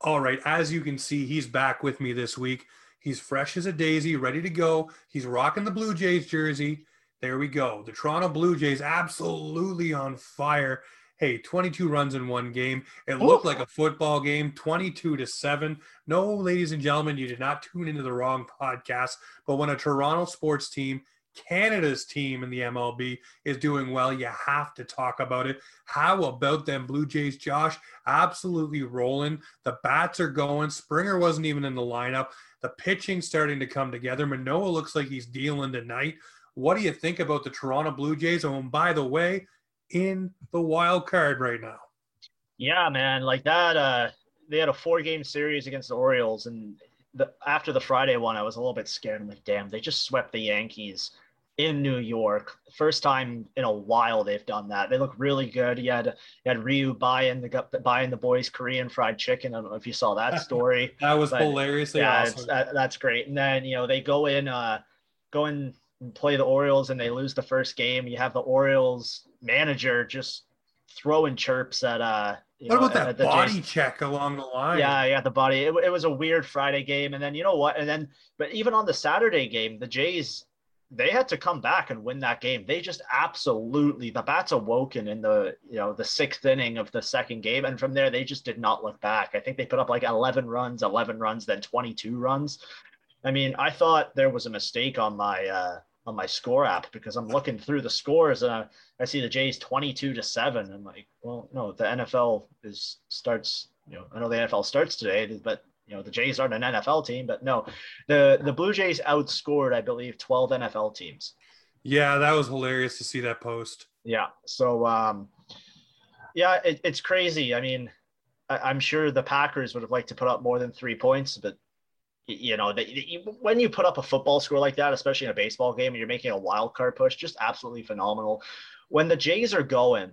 All right, as you can see, he's back with me this week. He's fresh as a daisy, ready to go. He's rocking the Blue Jays jersey. There we go. The Toronto Blue Jays absolutely on fire. Hey, 22 runs in one game. It looked like a football game, 22 to 7. No, ladies and gentlemen, you did not tune into the wrong podcast. But when a Toronto sports team Canada's team in the MLB is doing well. You have to talk about it. How about them Blue Jays, Josh? Absolutely rolling. The bats are going. Springer wasn't even in the lineup. The pitching starting to come together. Manoah looks like he's dealing tonight. What do you think about the Toronto Blue Jays? Oh, and by the way, in the wild card right now. Yeah, man, like that. Uh, they had a four-game series against the Orioles, and the, after the Friday one, I was a little bit scared. I'm like, damn, they just swept the Yankees in New York. First time in a while they've done that. They look really good. You had you had Ryu buying the buying the boys Korean fried chicken. I don't know if you saw that story. that was hilariously yeah, awesome. That, that's great. And then you know they go in, uh, go in and play the Orioles, and they lose the first game. You have the Orioles manager just throwing chirps at uh. what know, about that body Jays. check along the line? Yeah, yeah, the body. It, it was a weird Friday game, and then you know what? And then, but even on the Saturday game, the Jays they had to come back and win that game. They just absolutely the bats awoken in the you know the sixth inning of the second game, and from there they just did not look back. I think they put up like 11 runs, 11 runs, then 22 runs. I mean, I thought there was a mistake on my uh, on my score app because I'm looking through the scores and I, I see the Jays 22 to seven. I'm like, well, no, the NFL is starts. You know, I know the NFL starts today, but you know the Jays aren't an NFL team, but no, the the Blue Jays outscored, I believe, 12 NFL teams. Yeah, that was hilarious to see that post. Yeah, so um, yeah, it, it's crazy. I mean, I, am sure the Packers would have liked to put up more than three points, but you know, the, when you put up a football score like that, especially in a baseball game, and you're making a wild card push, just absolutely phenomenal. When the Jays are going,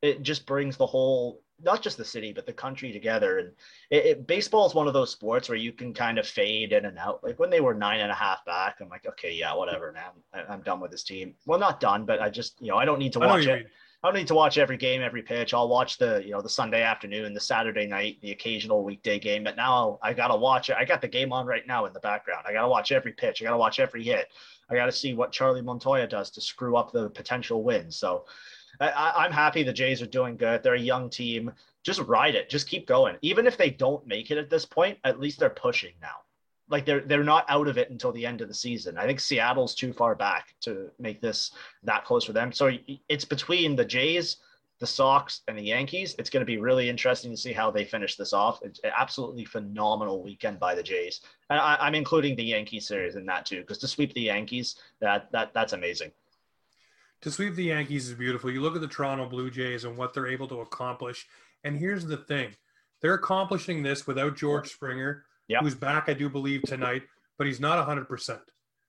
it just brings the whole not just the city but the country together and it, it, baseball is one of those sports where you can kind of fade in and out like when they were nine and a half back i'm like okay yeah whatever man I, am done with this team well not done but i just you know i don't need to watch it I don't need to watch every game, every pitch. I'll watch the, you know, the Sunday afternoon, the Saturday night, the occasional weekday game. But now I gotta watch it. I got the game on right now in the background. I gotta watch every pitch. I gotta watch every hit. I gotta see what Charlie Montoyo does to screw up the potential win. So I, am happy the Jays are doing good. They're a young team. Just ride it. Just keep going. Even if they don't make it at this point, at least they're pushing now. Like they're they're not out of it until the end of the season. I think Seattle's too far back to make this that close for them. So it's between the Jays, the Sox, and the Yankees. It's going to be really interesting to see how they finish this off. It's absolutely phenomenal weekend by the Jays, and I, am including the Yankee series in that too, because to sweep the Yankees, that that that's amazing to sweep the Yankees is beautiful. You look at the Toronto Blue Jays and what they're able to accomplish. And here's the thing they're accomplishing this without George Springer, yep. who's back, I do believe, tonight, but he's not 100%.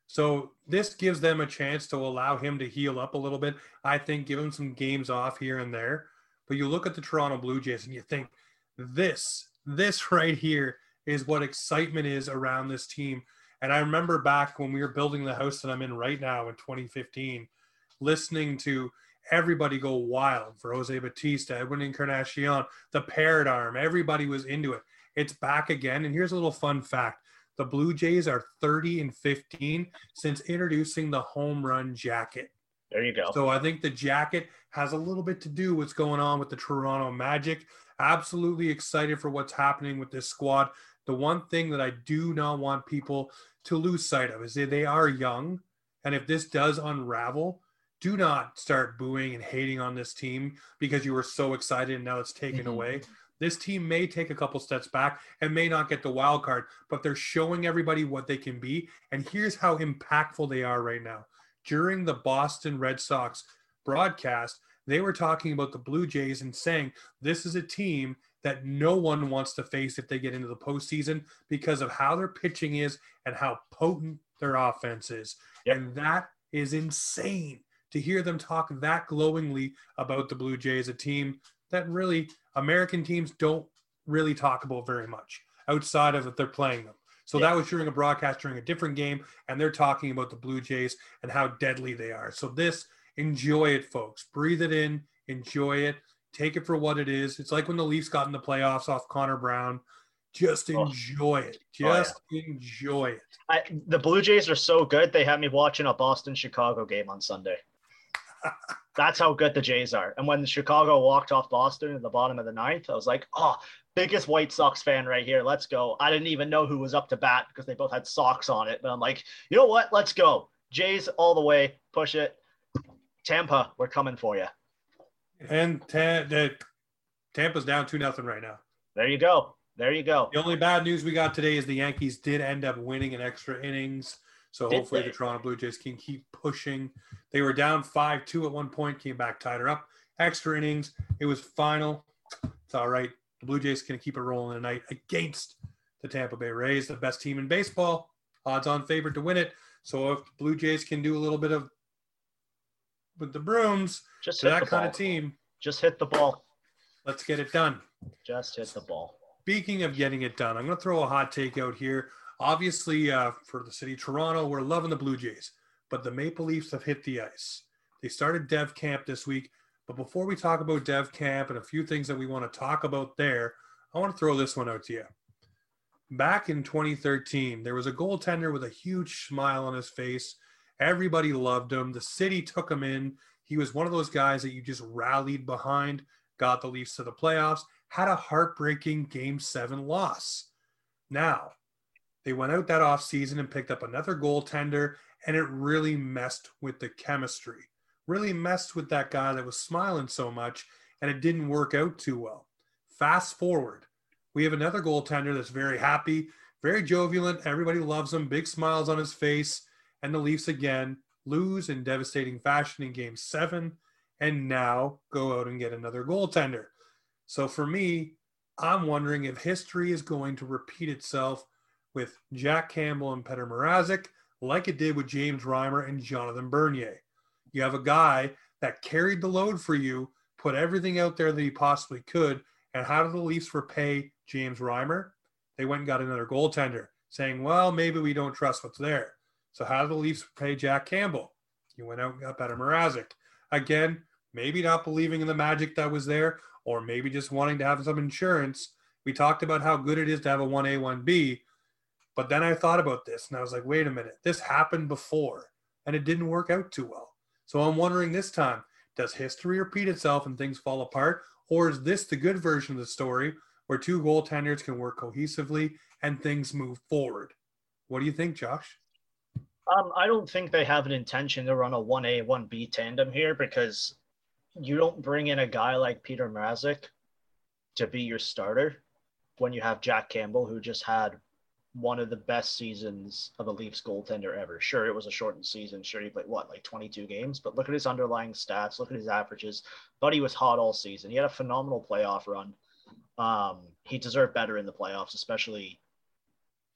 So this gives them a chance to allow him to heal up a little bit. I think give him some games off here and there. But you look at the Toronto Blue Jays and you think this, this right here is what excitement is around this team. And I remember back when we were building the house that I'm in right now in 2015 listening to everybody go wild for Jose Bautista, Edwin Encarnacion, the paradigm. Everybody was into it. It's back again. And here's a little fun fact the Blue Jays are 30 and 15 since introducing the home run jacket. There you go. So I think the jacket has a little bit to do with what's going on with the Toronto Magic. Absolutely excited for what's happening with this squad. The one thing that I do not want people to lose sight of is that they are young. And if this does unravel, do not start booing and hating on this team because you were so excited and now it's taken mm-hmm. away. This team may take a couple steps back and may not get the wild card, but they're showing everybody what they can be. And here's how impactful they are right now. During the Boston Red Sox broadcast, They were talking about the Blue Jays and saying this is a team that no one wants to face if they get into the postseason because of how their pitching is and how potent their offense is. Yep. And that is insane to hear them talk that glowingly about the Blue Jays, a team that really American teams don't really talk about very much outside of that they're playing them. So yeah. that was during a broadcast during a different game, and they're talking about the Blue Jays and how deadly they are. So this, enjoy it, folks. Breathe it in, enjoy it, take it for what it is. It's like when the Leafs got in the playoffs off Connor Brown. Just oh. enjoy it. Just oh, yeah. enjoy it. I, the Blue Jays are so good. They had me watching a Boston Chicago game on Sunday. That's how good the Jays are. And when Chicago walked off Boston at the bottom of the ninth, I was like, oh, biggest White Sox fan right here. Let's go. I didn't even know who was up to bat because they both had socks on it. But I'm like, you know what? Let's go. Jays all the way. Push it. Tampa, we're coming for you. And ta- the, Tampa's down 2 nothing right now. There you go. There you go. The only bad news we got today is the Yankees did end up winning in extra innings. So did hopefully they? the Toronto Blue Jays can keep pushing. They were down 5 2 at one point, came back, tied her up. Extra innings. It was final. It's all right. The Blue Jays can keep it rolling tonight against the Tampa Bay Rays, the best team in baseball. Odds on favorite to win it. So if Blue Jays can do a little bit of with the brooms just to that kind of team, just hit the ball. Let's get it done. Just hit the ball. Speaking of getting it done, I'm going to throw a hot take out here. Obviously, uh, for the city of Toronto, we're loving the Blue Jays, but the Maple Leafs have hit the ice. They started Dev Camp this week. But before we talk about Dev Camp and a few things that we want to talk about there, I want to throw this one out to you. Back in 2013, there was a goaltender with a huge smile on his face. Everybody loved him. The city took him in. He was one of those guys that you just rallied behind, got the Leafs to the playoffs, had a heartbreaking game seven loss. Now, they went out that offseason and picked up another goaltender, and it really messed with the chemistry really messed with that guy that was smiling so much, and it didn't work out too well. Fast forward, we have another goaltender that's very happy, very jovial. Everybody loves him, big smiles on his face. And the Leafs again lose in devastating fashion in game seven, and now go out and get another goaltender. So for me, I'm wondering if history is going to repeat itself with Jack Campbell and Petr Mrazek, like it did with James Reimer and Jonathan Bernier. You have a guy that carried the load for you, put everything out there that he possibly could. And how did the Leafs repay James Reimer? They went and got another goaltender, saying, well, maybe we don't trust what's there. So how did the Leafs repay Jack Campbell? You went out and got Petr Mrazek. Again, maybe not believing in the magic that was there, or maybe just wanting to have some insurance. We talked about how good it is to have a 1A, 1B. But then I thought about this and I was like, wait a minute, this happened before and it didn't work out too well. So I'm wondering this time, does history repeat itself and things fall apart? Or is this the good version of the story where two goaltenders can work cohesively and things move forward? What do you think, Josh? Um, I don't think they have an intention to run a 1A, 1B tandem here because you don't bring in a guy like Peter Mrazek to be your starter when you have Jack Campbell, who just had one of the best seasons of a Leafs goaltender ever. Sure, it was a shortened season. Sure, he played what, like 22 games, but look at his underlying stats. Look at his averages. He was hot all season. He had a phenomenal playoff run. Um, he deserved better in the playoffs, especially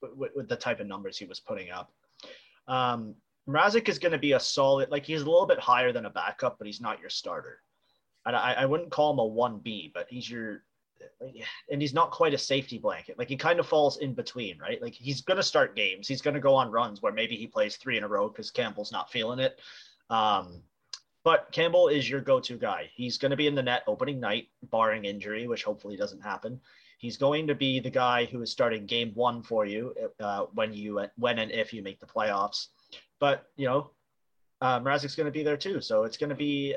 with, with the type of numbers he was putting up. Um, Mrazek is going to be a solid, like he's a little bit higher than a backup, but he's not your starter. And I, I wouldn't call him a 1B, but he's your and he's not quite a safety blanket. Like he kind of falls in between, right? Like he's going to start games. He's going to go on runs where maybe he plays three in a row because Campbell's not feeling it. Um, but Campbell is your go-to guy. He's going to be in the net opening night, barring injury, which hopefully doesn't happen. He's going to be the guy who is starting game one for you uh, when you when and if you make the playoffs. But you know, uh, Mrazek's going to be there too, so it's going to be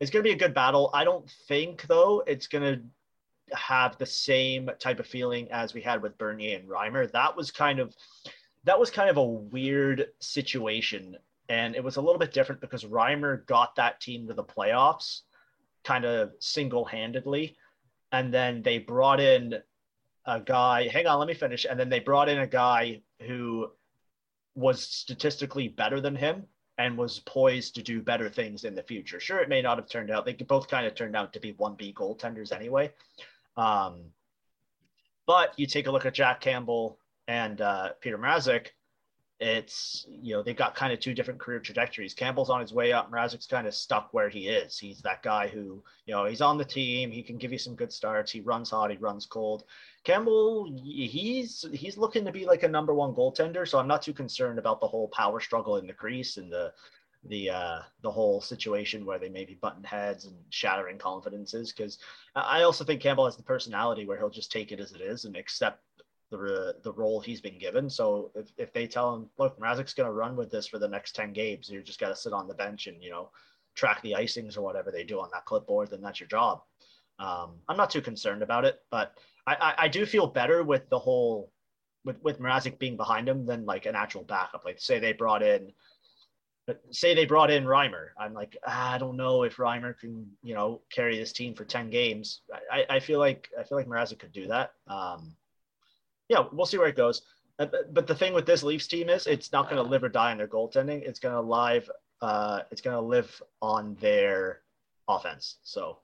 it's going to be a good battle. I don't think though it's going to have the same type of feeling as we had with Bernier and Reimer. That was kind of that was kind of a weird situation. And it was a little bit different because Reimer got that team to the playoffs kind of single handedly. And then they brought in a guy, hang on, let me finish. And then they brought in a guy who was statistically better than him and was poised to do better things in the future. Sure, it may not have turned out. They both kind of turned out to be 1B goaltenders anyway. Um, but you take a look at Jack Campbell and uh, Peter Mrazek, it's you know they've got kind of two different career trajectories. Campbell's on his way up. Mrazek's kind of stuck where he is. He's that guy who you know he's on the team. He can give you some good starts. He runs hot. He runs cold. Campbell, he's he's looking to be like a number one goaltender. So I'm not too concerned about the whole power struggle in the crease and the the uh, the whole situation where they may be button heads and shattering confidences. Because I also think Campbell has the personality where he'll just take it as it is and accept the the role he's been given. So if, if they tell him, look, Mrazek's going to run with this for the next ten games, you just got to sit on the bench and you know track the icings or whatever they do on that clipboard, then that's your job. Um, I'm not too concerned about it, but I, I, I do feel better with the whole with with Mrazek being behind him than like an actual backup. Like say they brought in say they brought in Reimer. I'm like, ah, I don't know if Reimer can, you know, carry this team for 10 games. I, I feel like I feel like Mrazek could do that. Um, yeah, we'll see where it goes. Uh, but the thing with this Leafs team is it's not going to live or die on their goaltending. It's going to live. Uh, it's going to live on their offense. So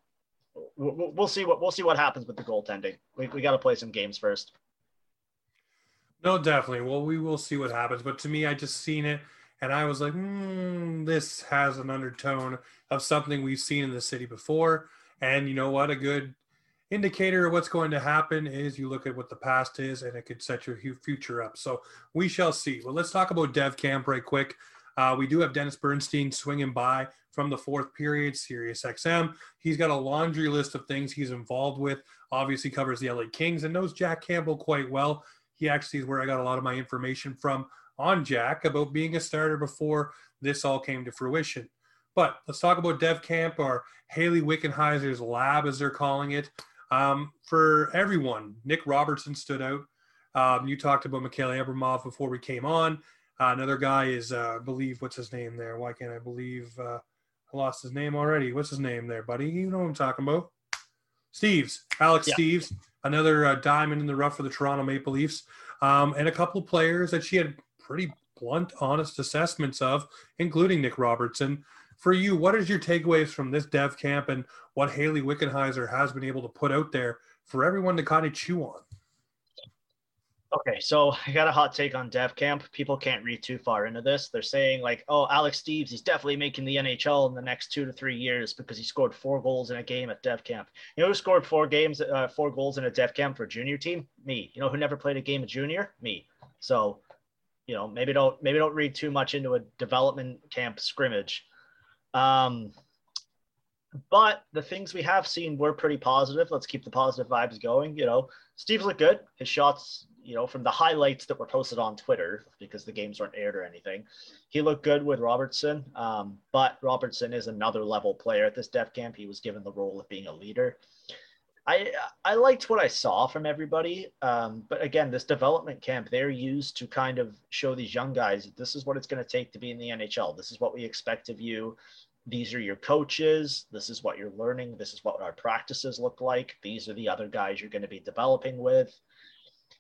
we'll, we'll see what we'll see what happens with the goaltending. We, we got to play some games first. No, definitely. Well, we will see what happens. But to me, I just seen it and I was like, mm, this has an undertone of something we've seen in the city before. And you know what? A good indicator of what's going to happen is you look at what the past is and it could set your future up. So we shall see. Well, let's talk about Dev Camp right quick. Uh, we do have Dennis Bernstein swinging by from the fourth period, Sirius XM. He's got a laundry list of things he's involved with. Obviously, covers the LA Kings and knows Jack Campbell quite well. He actually is where I got a lot of my information from on Jack about being a starter before this all came to fruition. But let's talk about Dev Camp or Hayley Wickenheiser's lab, as they're calling it. Um, for everyone, Nick Robertson stood out. Um, you talked about Mikhail Abramov before we came on. Uh, another guy is, uh, I believe, what's his name there? Why can't I believe uh, I lost his name already? What's his name there, buddy? You know what I'm talking about. Steeves, Alex yeah. Steeves, another uh, diamond in the rough for the Toronto Maple Leafs, um, and a couple of players that she had pretty blunt, honest assessments of, including Nick Robertson for you, what is your takeaways from this dev camp and what Hayley Wickenheiser has been able to put out there for everyone to kind of chew on? Okay, so I got a hot take on dev camp. People can't read too far into this. They're saying like, "Oh, Alex Steeves, he's definitely making the NHL in the next two to three years because he scored four goals in a game at dev camp." You know who scored four games, uh, four goals in a dev camp for a junior team? Me. You know who never played a game of junior? Me. So, you know, maybe don't maybe don't read too much into a development camp scrimmage. Um, but the things we have seen were pretty positive. Let's keep the positive vibes going. You know, Steeves looked good. His shots, you know, from the highlights that were posted on Twitter because the games weren't aired or anything, he looked good with Robertson. Um, but Robertson is another level player at this dev camp. He was given the role of being a leader. I I liked what I saw from everybody, um, but again, this development camp they're used to kind of show these young guys this is what it's going to take to be in the NHL. This is what we expect of you. These are your coaches. This is what you're learning. This is what our practices look like. These are the other guys you're going to be developing with.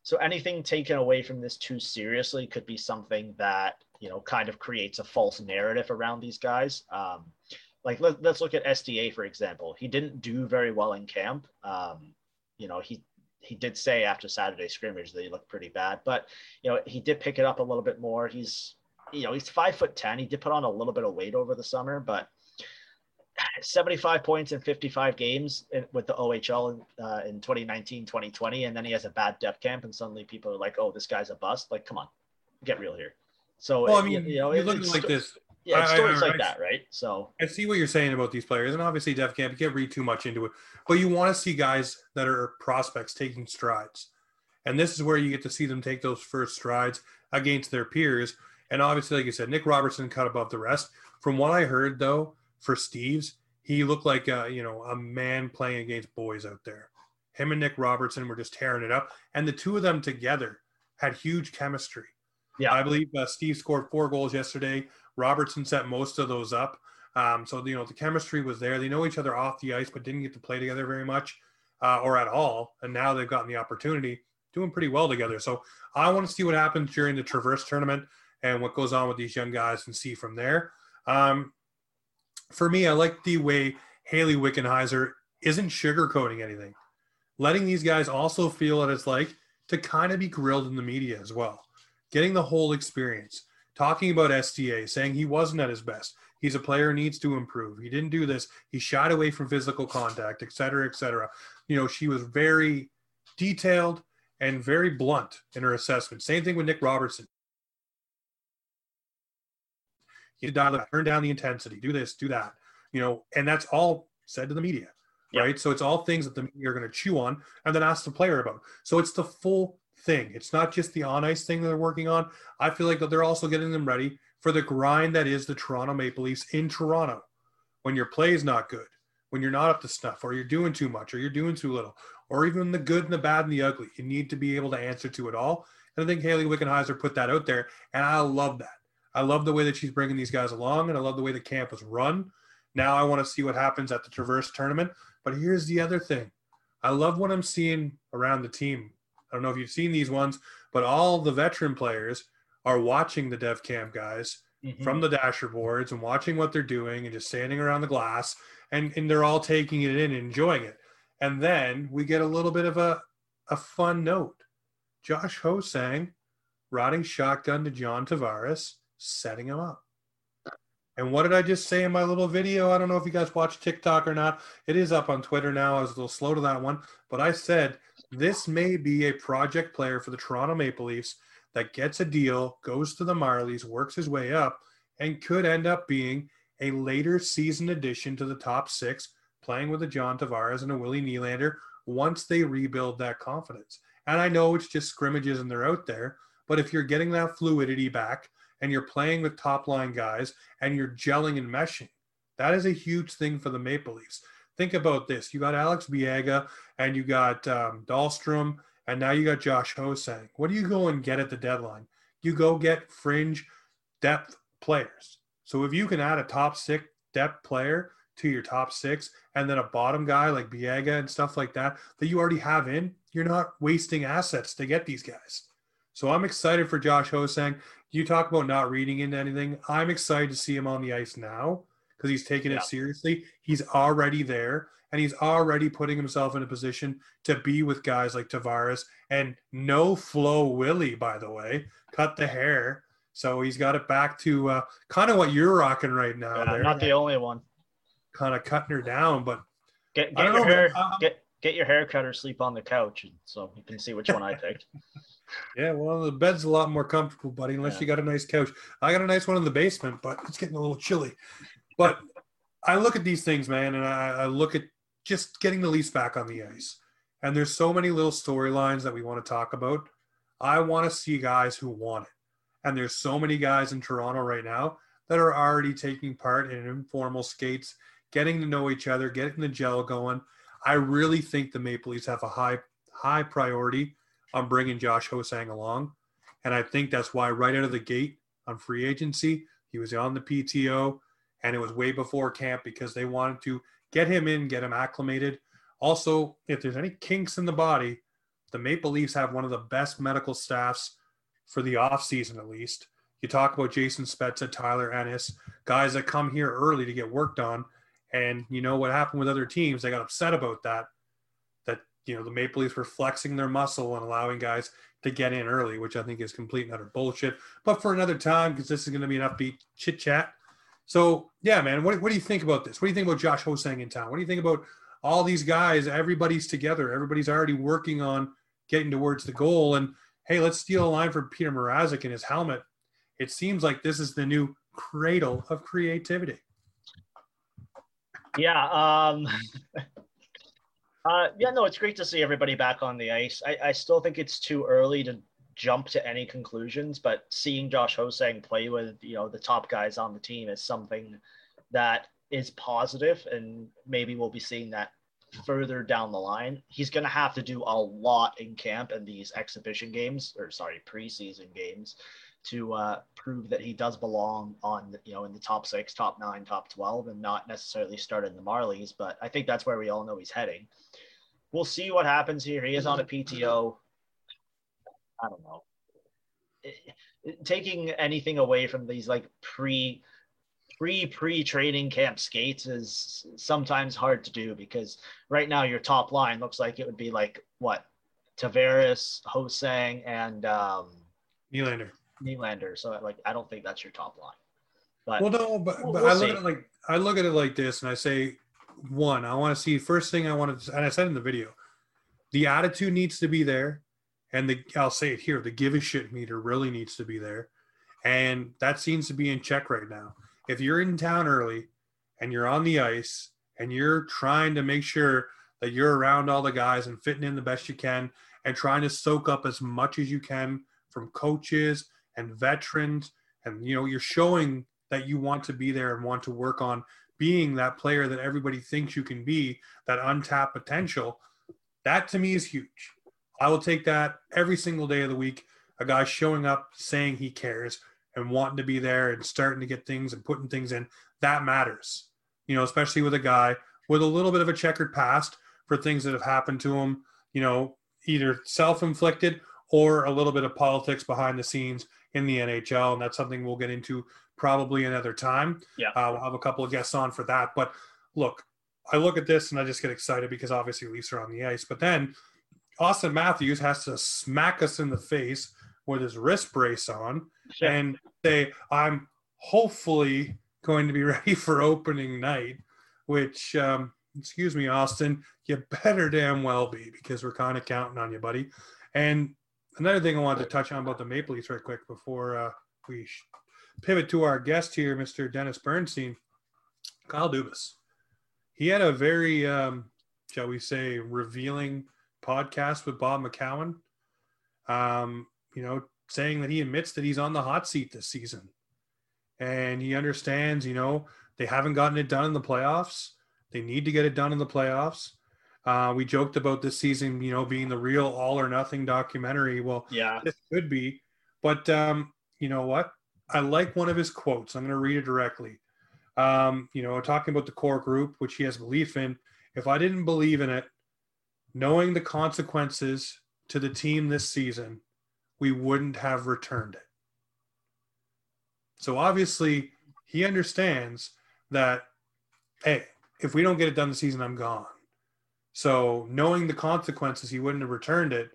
So anything taken away from this too seriously could be something that you know kind of creates a false narrative around these guys. Um, like let, us look at SDA for example. He didn't do very well in camp. Um, you know, he he did say after Saturday scrimmage that he looked pretty bad, but you know he did pick it up a little bit more. He's you know he's five foot ten. He did put on a little bit of weight over the summer, but 75 points in 55 games in, with the OHL uh, in 2019, 2020, and then he has a bad depth camp, and suddenly people are like, "Oh, this guy's a bust." Like, come on, get real here. So, well, I mean, you know, you look like this yeah, stories I, I, like that, right? So I see what you're saying about these players, and obviously, Dev Camp, you can't read too much into it, but you want to see guys that are prospects taking strides, and this is where you get to see them take those first strides against their peers. And obviously, like you said, Nick Robertson cut above the rest. From what I heard, though, for Steeves, he looked like a, you know a man playing against boys out there. Him and Nick Robertson were just tearing it up, and the two of them together had huge chemistry. Yeah, I believe uh, Steve scored four goals yesterday. Robertson set most of those up. Um, so you know the chemistry was there. They know each other off the ice, but didn't get to play together very much uh, or at all. And now they've gotten the opportunity, doing pretty well together. So I want to see what happens during the Traverse tournament. and what goes on with these young guys and see from there. Um, for me, I like the way Hayley Wickenheiser isn't sugarcoating anything, letting these guys also feel what it's like to kind of be grilled in the media as well, getting the whole experience, talking about SDA, saying he wasn't at his best. He's a player needs to improve. He didn't do this. He shied away from physical contact, et cetera, et cetera. You know, she was very detailed and very blunt in her assessment. Same thing with Nick Robertson. You dial it, turn down the intensity, do this, do that. You know, and that's all said to the media, yep. right? So it's all things that the media are going to chew on and then ask the player about. So it's the full thing. It's not just the on ice thing that they're working on. I feel like they're also getting them ready for the grind that is the Toronto Maple Leafs in Toronto. When your play is not good, when you're not up to snuff, or you're doing too much, or you're doing too little, or even the good and the bad and the ugly, you need to be able to answer to it all. And I think Hayley Wickenheiser put that out there, and I love that. I love the way that she's bringing these guys along, and I love the way the camp was run. Now I want to see what happens at the Traverse tournament. But here's the other thing I love what I'm seeing around the team. I don't know if you've seen these ones, but all the veteran players are watching the dev camp guys mm-hmm. from the dasher boards and watching what they're doing and just standing around the glass and, and they're all taking it in and enjoying it. And then we get a little bit of a, a fun note. Josh Ho-Sang riding shotgun to John Tavares, setting him up. And what did I just say in my little video? I don't know if you guys watch TikTok or not. It is up on Twitter now. I was a little slow to that one, but I said this may be a project player for the Toronto Maple Leafs that gets a deal, goes to the Marlies, works his way up, and could end up being a later season addition to the top six, playing with a John Tavares and a Willie Nylander once they rebuild that confidence. And I know it's just scrimmages and they're out there, but if you're getting that fluidity back and you're playing with top line guys and you're gelling and meshing, that is a huge thing for the Maple Leafs. Think about this: you got Alex Biega and you got um, Dahlstrom and now you got Josh Ho-Sang. What do you go and get at the deadline? You go get fringe depth players. So if you can add a top six depth player to your top six and then a bottom guy like Biega and stuff like that that you already have in, you're not wasting assets to get these guys. So I'm excited for Josh Ho-Sang. You talk about not reading into anything. I'm excited to see him on the ice now because he's taking yeah. it seriously. He's already there and he's already putting himself in a position to be with guys like Tavares and no flow Willie, by the way, cut the hair. So he's got it back to uh, kind of what you're rocking right now. Yeah, not the only one. Kind of cutting her down, but get, get your know, hair get get your hair cut or sleep on the couch, so you can see which one I picked. yeah, well, the bed's a lot more comfortable, buddy. Unless yeah. you got a nice couch. I got a nice one in the basement, but it's getting a little chilly. But I look at these things, man, and I, I look at just getting the Leafs back on the ice. And there's so many little storylines that we want to talk about. I want to see guys who want it. And there's so many guys in Toronto right now that are already taking part in informal skates, getting to know each other, getting the gel going. I really think the Maple Leafs have a high high priority on bringing Josh Ho-Sang along. And I think that's why right out of the gate on free agency, he was on the PTO and it was way before camp because they wanted to get him in, get him acclimated. Also, if there's any kinks in the body, the Maple Leafs have one of the best medical staffs for the offseason, at least. You talk about Jason Spezza, Tyler Ennis, guys that come here early to get worked on. And you know what happened with other teams? They got upset about that. That, you know, the Maple Leafs were flexing their muscle and allowing guys to get in early, which I think is complete and utter bullshit. But for another time, because this is going to be an upbeat chit chat, so yeah, man, what, what do you think about this? What do you think about Josh Ho-Sang in town? What do you think about all these guys? Everybody's together. Everybody's already working on getting towards the goal. And hey, let's steal a line from Peter Mrazek in his helmet. It seems like this is the new cradle of creativity. Yeah. Um, uh, yeah, no, it's great to see everybody back on the ice. I, I still think it's too early to jump to any conclusions, but seeing Josh Ho-Sang play with you know the top guys on the team is something that is positive, and maybe we'll be seeing that further down the line. He's going to have to do a lot in camp and these exhibition games, or sorry, preseason games, to uh, prove that he does belong on you know in the top six, top nine, top twelve, and not necessarily start in the Marlies. But I think that's where we all know he's heading. We'll see what happens here. He is on a PTO. I don't know. Taking anything away from these like pre pre pre training camp skates is sometimes hard to do because right now your top line looks like it would be like what Tavares, Ho-Sang, and um, Nylander. Nylander. So like I don't think that's your top line. But well, no, but, but we'll I look see. at it like I look at it like this, and I say, one, I want to see first thing I want to, and I said in the video, the attitude needs to be there, and the I'll say it here, the give a shit meter really needs to be there, and that seems to be in check right now. If you're in town early, and you're on the ice, and you're trying to make sure that you're around all the guys and fitting in the best you can, and trying to soak up as much as you can from coaches and veterans, and you know you're showing that you want to be there and want to work on being that player that everybody thinks you can be, that untapped potential, that to me is huge. I will take that every single day of the week. A guy showing up saying he cares and wanting to be there and starting to get things and putting things in, that matters. You know, especially with a guy with a little bit of a checkered past for things that have happened to him, you know, either self inflicted or a little bit of politics behind the scenes in the NHL. And that's something we'll get into probably another time. Yeah. Uh, we'll have a couple of guests on for that. But look, I look at this and I just get excited because obviously Leafs are on the ice. But then Auston Matthews has to smack us in the face with his wrist brace on sure. and say, I'm hopefully going to be ready for opening night, which, um, excuse me, Auston, you better damn well be because we're kind of counting on you, buddy. And another thing I wanted to touch on about the Maple Leafs right quick before uh, we pivot to our guest here, Mr. Dennis Bernstein, Kyle Dubas. He had a very, um, shall we say, revealing podcast with Bob McCown, Um, you know, saying that he admits that he's on the hot seat this season, and he understands. You know, they haven't gotten it done in the playoffs. They need to get it done in the playoffs. Uh, we joked about this season, you know, being the real all or nothing documentary. Well, yeah, this could be, but um, you know what? I like one of his quotes. I'm going to read it directly. Um, you know, talking about the core group, which he has belief in. If I didn't believe in it, knowing the consequences to the team this season, we wouldn't have returned it. So obviously, he understands that, hey, if we don't get it done this season, I'm gone. So knowing the consequences, he wouldn't have returned it.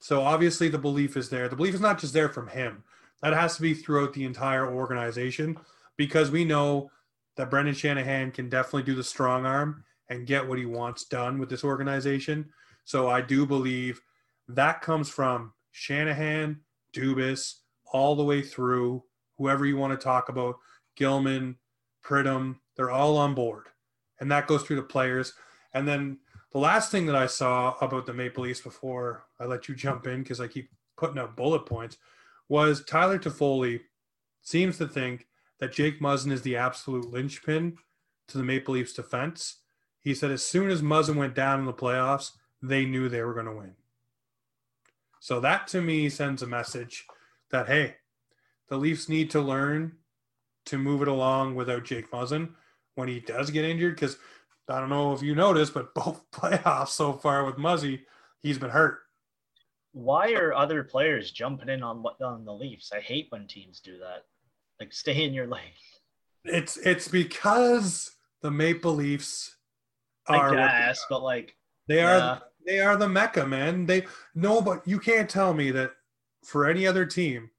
So obviously, the belief is there. The belief is not just there from him. That has to be throughout the entire organization because we know that Brendan Shanahan can definitely do the strong arm and get what he wants done with this organization. So I do believe that comes from Shanahan, Dubas, all the way through whoever you want to talk about, Gilman, Pridham, they're all on board. And that goes through the players. And then the last thing that I saw about the Maple Leafs before I let you jump in, because I keep putting up bullet points, was Tyler Toffoli seems to think that Jake Muzzin is the absolute linchpin to the Maple Leafs defense. He said as soon as Muzzin went down in the playoffs, they knew they were going to win. So that to me sends a message that hey, the Leafs need to learn to move it along without Jake Muzzin when he does get injured. Because I don't know if you noticed, but both playoffs so far with Muzzy, he's been hurt why are other players jumping in on on the Leafs? I hate when teams do that. Like stay in your lane. It's it's because the Maple Leafs are I guess, but like they are yeah. they are the mecca, man. They no, but you can't tell me that for any other team,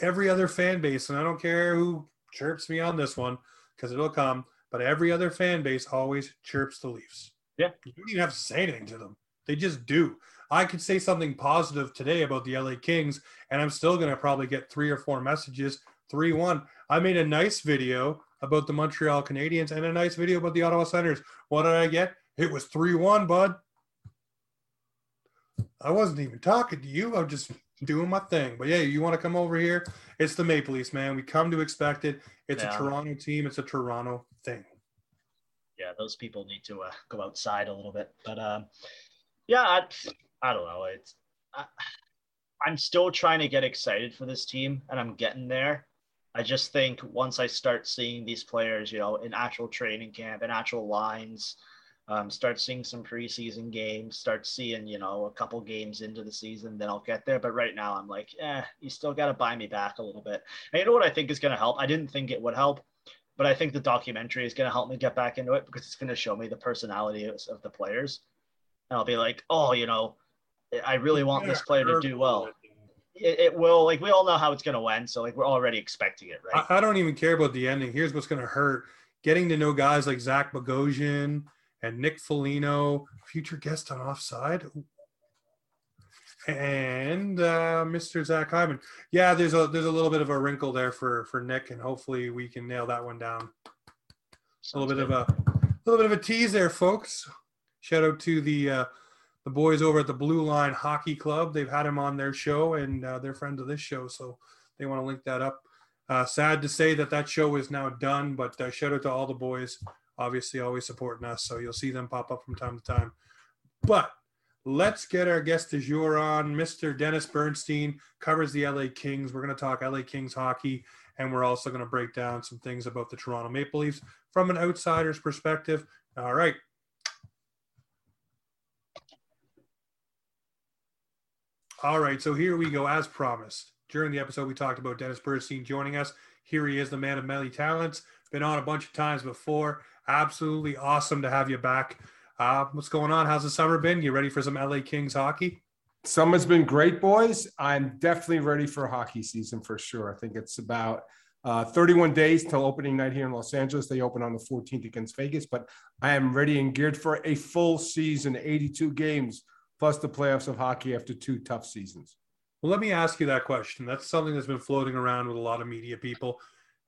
every other fan base, and I don't care who chirps me on this one because it'll come, but every other fan base always chirps the Leafs. Yeah. You don't even have to say anything to them. They just do. I could say something positive today about the LA Kings, and I'm still going to probably get three or four messages. 3 1. I made a nice video about the Montreal Canadiens and a nice video about the Ottawa Senators. What did I get? It was 3 1, bud. I wasn't even talking to you. I'm just doing my thing. But yeah, you want to come over here? It's the Maple Leafs, man. We come to expect it. It's yeah. a Toronto team. It's a Toronto thing. Yeah, those people need to uh, go outside a little bit. But um, yeah, I, I don't know. It's I, I'm still trying to get excited for this team, and I'm getting there. I just think once I start seeing these players, you know, in actual training camp, in actual lines, um, start seeing some preseason games, start seeing, you know, a couple games into the season, then I'll get there. But right now, I'm like, eh, you still got to buy me back a little bit. And you know what I think is going to help? I didn't think it would help, but I think the documentary is going to help me get back into it because it's going to show me the personalities of the players. And I'll be like, oh, you know, I really want this player to do well. It, it will, like, we all know how it's going to end. So, like, we're already expecting it, right? I, I don't even care about the ending. Here's what's going to hurt getting to know guys like Zach Bogosian and Nick Foligno, future guest on Offside. And uh, Mr. Zach Hyman. Yeah, there's a there's a little bit of a wrinkle there for for Nick, and hopefully we can nail that one down. a little bit of a, a little bit of a tease there, folks. Shout out to the uh, the boys over at the Blue Line Hockey Club. They've had him on their show, and uh, they're friends of this show, so they want to link that up. Uh, sad to say that that show is now done, but uh, shout out to all the boys obviously always supporting us. So you'll see them pop up from time to time. But let's get our guest de jour on. Mr. Dennis Bernstein covers the LA Kings. We're going to talk LA Kings hockey, and we're also going to break down some things about the Toronto Maple Leafs from an outsider's perspective. All right. All right, so here we go. As promised, during the episode, we talked about Dennis Bernstein joining us. Here he is, the man of many talents. Been on a bunch of times before absolutely awesome to have you back. Uh, what's going on? How's the summer been? You ready for some LA Kings hockey? Summer's been great, boys. I'm definitely ready for hockey season for sure. I think it's about uh, 31 days till opening night here in Los Angeles. They open on the 14th against Vegas, but I am ready and geared for a full season, 82 games plus the playoffs of hockey after two tough seasons. Well, let me ask you that question. That's something that's been floating around with a lot of media people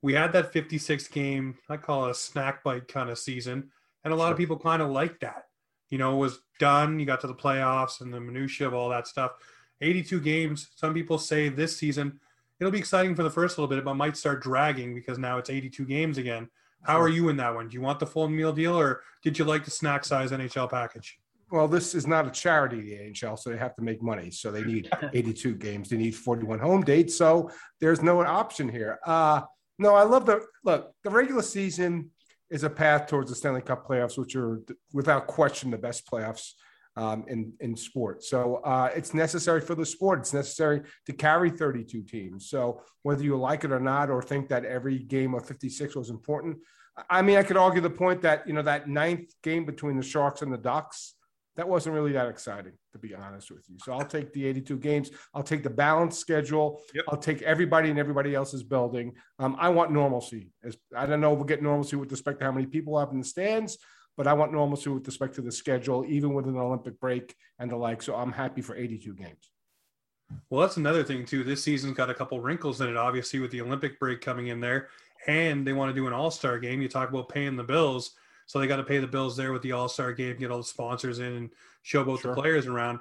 we had that 56 game, I call it a snack bite kind of season. And a lot of people kind of like that. You know, it was done. You got to the playoffs and the minutia of all that stuff. 82 games. Some people say this season it'll be exciting for the first little bit, but might start dragging because now it's 82 games again. How are you in that one? Do you want the full meal deal or did you like the snack size NHL package? Well, this is not a charity, the NHL, so they have to make money. So they need 82 games. They need 41 home dates. So there's no option here. Uh, no, I love the look. The regular season is a path towards the Stanley Cup playoffs, which are without question the best playoffs um, in in sport. So uh, it's necessary for the sport. It's necessary to carry 32 teams. So whether you like it or not, or think that every game of 56 was important, I mean, I could argue the point that you know that ninth game between the Sharks and the Ducks that wasn't really that exciting, to be honest with you. So I'll take the 82 games. I'll take the balanced schedule. Yep. I'll take everybody and everybody else's building. Um, I want normalcy. As I don't know, if we'll get normalcy with respect to how many people have in the stands, but I want normalcy with respect to the schedule, even with an Olympic break and the like. So I'm happy for 82 games. Well, that's another thing too. This season's got a couple wrinkles in it, obviously, with the Olympic break coming in there, and they want to do an All Star game. You talk about paying the bills so they got to pay the bills there with the All Star game, get all the sponsors in, and show both sure. the players around.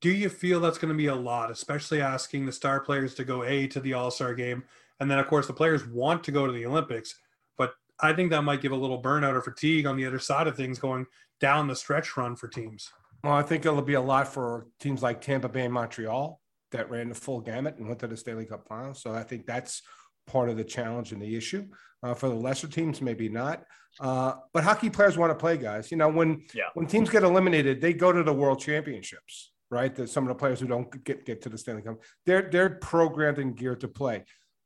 Do you feel that's going to be a lot, especially asking the star players to go A to the All Star game? And then, of course, the players want to go to the Olympics. But I think that might give a little burnout or fatigue on the other side of things going down the stretch run for teams. Well, I think it'll be a lot for teams like Tampa Bay and Montreal that ran the full gamut and went to the Stanley Cup final. So I think that's part of the challenge and the issue. Uh, for the lesser teams, maybe not. Uh, but hockey players want to play, guys. You know, when yeah. when teams get eliminated, they go to the World Championships, right? The, some of the players who don't get get to the Stanley Cup, they're they're programmed and geared to play.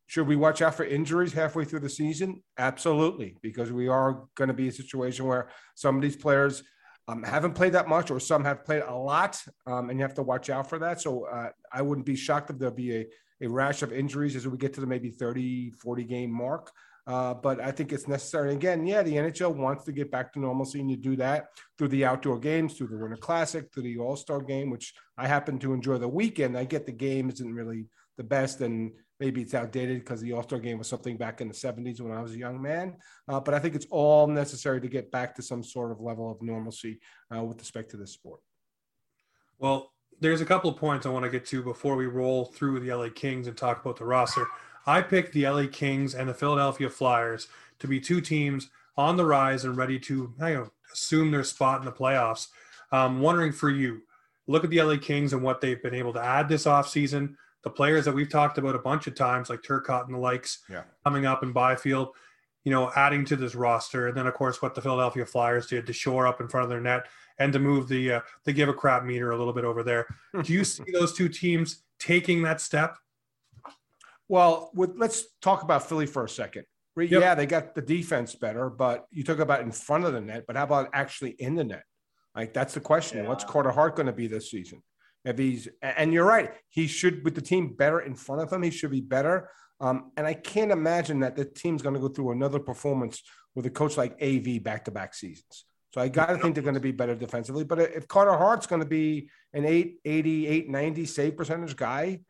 Should we watch out for injuries halfway through the season? Absolutely, because we are going to be a situation where some of these players um, haven't played that much, or some have played a lot, um, and you have to watch out for that. So uh, I wouldn't be shocked if there'll be a, a rash of injuries as we get to the maybe 30, 40 game mark. Uh, but I think it's necessary. Again, yeah, the NHL wants to get back to normalcy, and you do that through the outdoor games, through the Winter Classic, through the All Star game, which I happen to enjoy the weekend. I get the game isn't really the best, and maybe it's outdated because the All Star game was something back in the 70s when I was a young man. Uh, but I think it's all necessary to get back to some sort of level of normalcy uh, with respect to this sport. Well, there's a couple of points I want to get to before we roll through the LA Kings and talk about the roster. I picked the LA Kings and the Philadelphia Flyers to be two teams on the rise and ready to you know, assume their spot in the playoffs. Um, wondering for you, look at the LA Kings and what they've been able to add this offseason. The players that we've talked about a bunch of times, like Turcotte and the likes, yeah. coming up in Byfield. you know, adding to this roster, and then of course what the Philadelphia Flyers did to shore up in front of their net and to move the uh, the give a crap meter a little bit over there. Do you see those two teams taking that step? Well, with, let's talk about Philly for a second. Yep. Yeah, they got the defense better, but you talk about in front of the net, but how about actually in the net? Like that's the question. Yeah. What's Carter Hart going to be this season? If he's and you're right, he should with the team better in front of him, he should be better. Um, and I can't imagine that the team's going to go through another performance with a coach like AV back to back seasons. So I got to think they're going to be better defensively. But if Carter Hart's going to be an 880, 890 save percentage guy,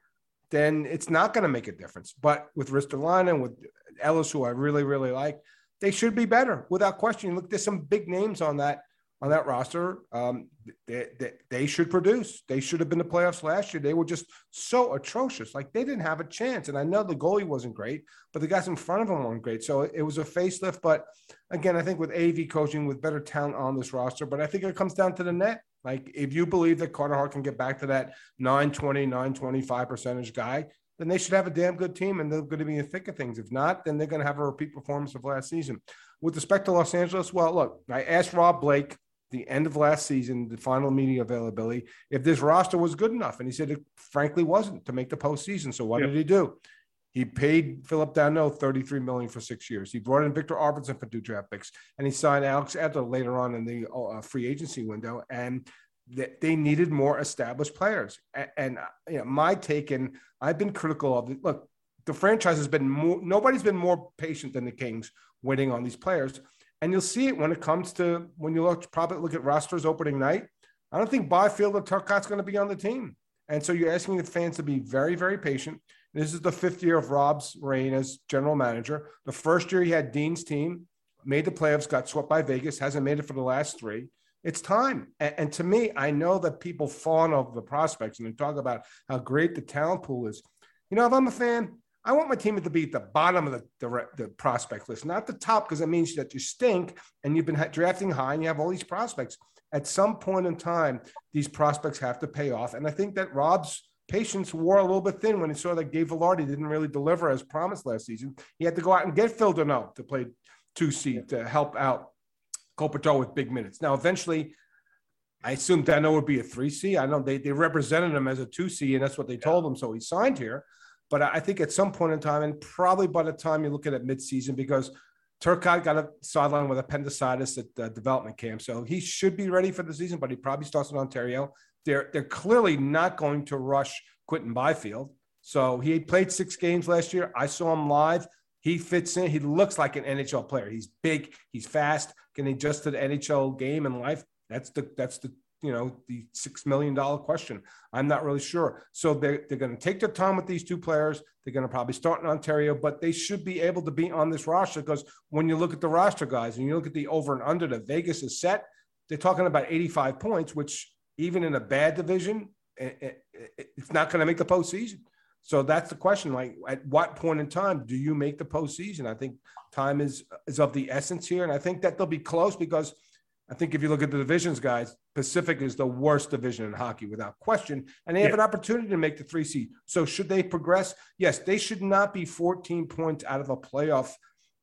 then it's not going to make a difference. But with Ristolainen, with Ellis, who I really, really like, they should be better without question. Look, there's some big names on that on that roster. Um, they, they, they, should produce. They should have been the playoffs last year. They were just so atrocious. Like they didn't have a chance. And I know the goalie wasn't great, but the guys in front of him weren't great. So it, it was a facelift. But again, I think with AV coaching, with better talent on this roster, but I think it comes down to the net. Like if you believe that Carter Hart can get back to that 920, 925 percentage guy, then they should have a damn good team and they're going to be in the thick of things. If not, then they're going to have a repeat performance of last season. With respect to Los Angeles, well, look, I asked Rob Blake the end of last season, the final meeting availability, if this roster was good enough. And he said it frankly wasn't to make the postseason. So what yep. did he do? He paid Phillip Danault 33 million for six years. He brought in Viktor Arvidsson for two draft picks, and he signed Alex Edler later on in the uh, free agency window. And they needed more established players. And, you know, my take, and I've been critical of it. Look, the franchise has been more, nobody's been more patient than the Kings waiting on these players. And you'll see it when it comes to when you look probably look at rosters opening night. I don't think Byfield or Turcotte's going to be on the team. And so you're asking the fans to be very, very patient. This is the fifth year of Rob's reign as general manager. The first year he had Dean's team, made the playoffs, got swept by Vegas, hasn't made it for the last three. It's time. And, and to me, I know that people fawn over the prospects and they talk about how great the talent pool is. You know, if I'm a fan, I want my team to be at the bottom of the, the, the prospect list, not the top, because it means that you stink and you've been drafting high and you have all these prospects. At some point in time, these prospects have to pay off. And I think that Rob's patience wore a little bit thin when he saw that Gabe Vilardi didn't really deliver as promised last season. He had to go out and get Phil Danault to play two seed to help out Kopitar with big minutes. Now, eventually, I assume Danault would be a three C. I know they, they represented him as a two C, and that's what they told him. So he signed here. But I think at some point in time, and probably by the time you're looking at midseason, because Turcotte got a sideline with appendicitis at the development camp, so he should be ready for the season. But he probably starts in Ontario. They're they're clearly not going to rush Quinton Byfield. So he played six games last year. I saw him live. He fits in. He looks like an NHL player. He's big. He's fast. Can he adjust to the NHL game and life? That's the that's the you know the six million dollar question. I'm not really sure. So they're they're going to take their time with these two players. They're going to probably start in Ontario, but they should be able to be on this roster because when you look at the roster guys and you look at the over and under that Vegas is set, they're talking about 85 points, which even in a bad division, it's not going to make the postseason. So that's the question. Like, at what point in time do you make the postseason? I think time is is of the essence here, and I think that they'll be close because I think if you look at the divisions, guys, Pacific is the worst division in hockey without question, and they have yeah. an opportunity to make the three seed. So should they progress? Yes, they should not be 14 points out of a playoff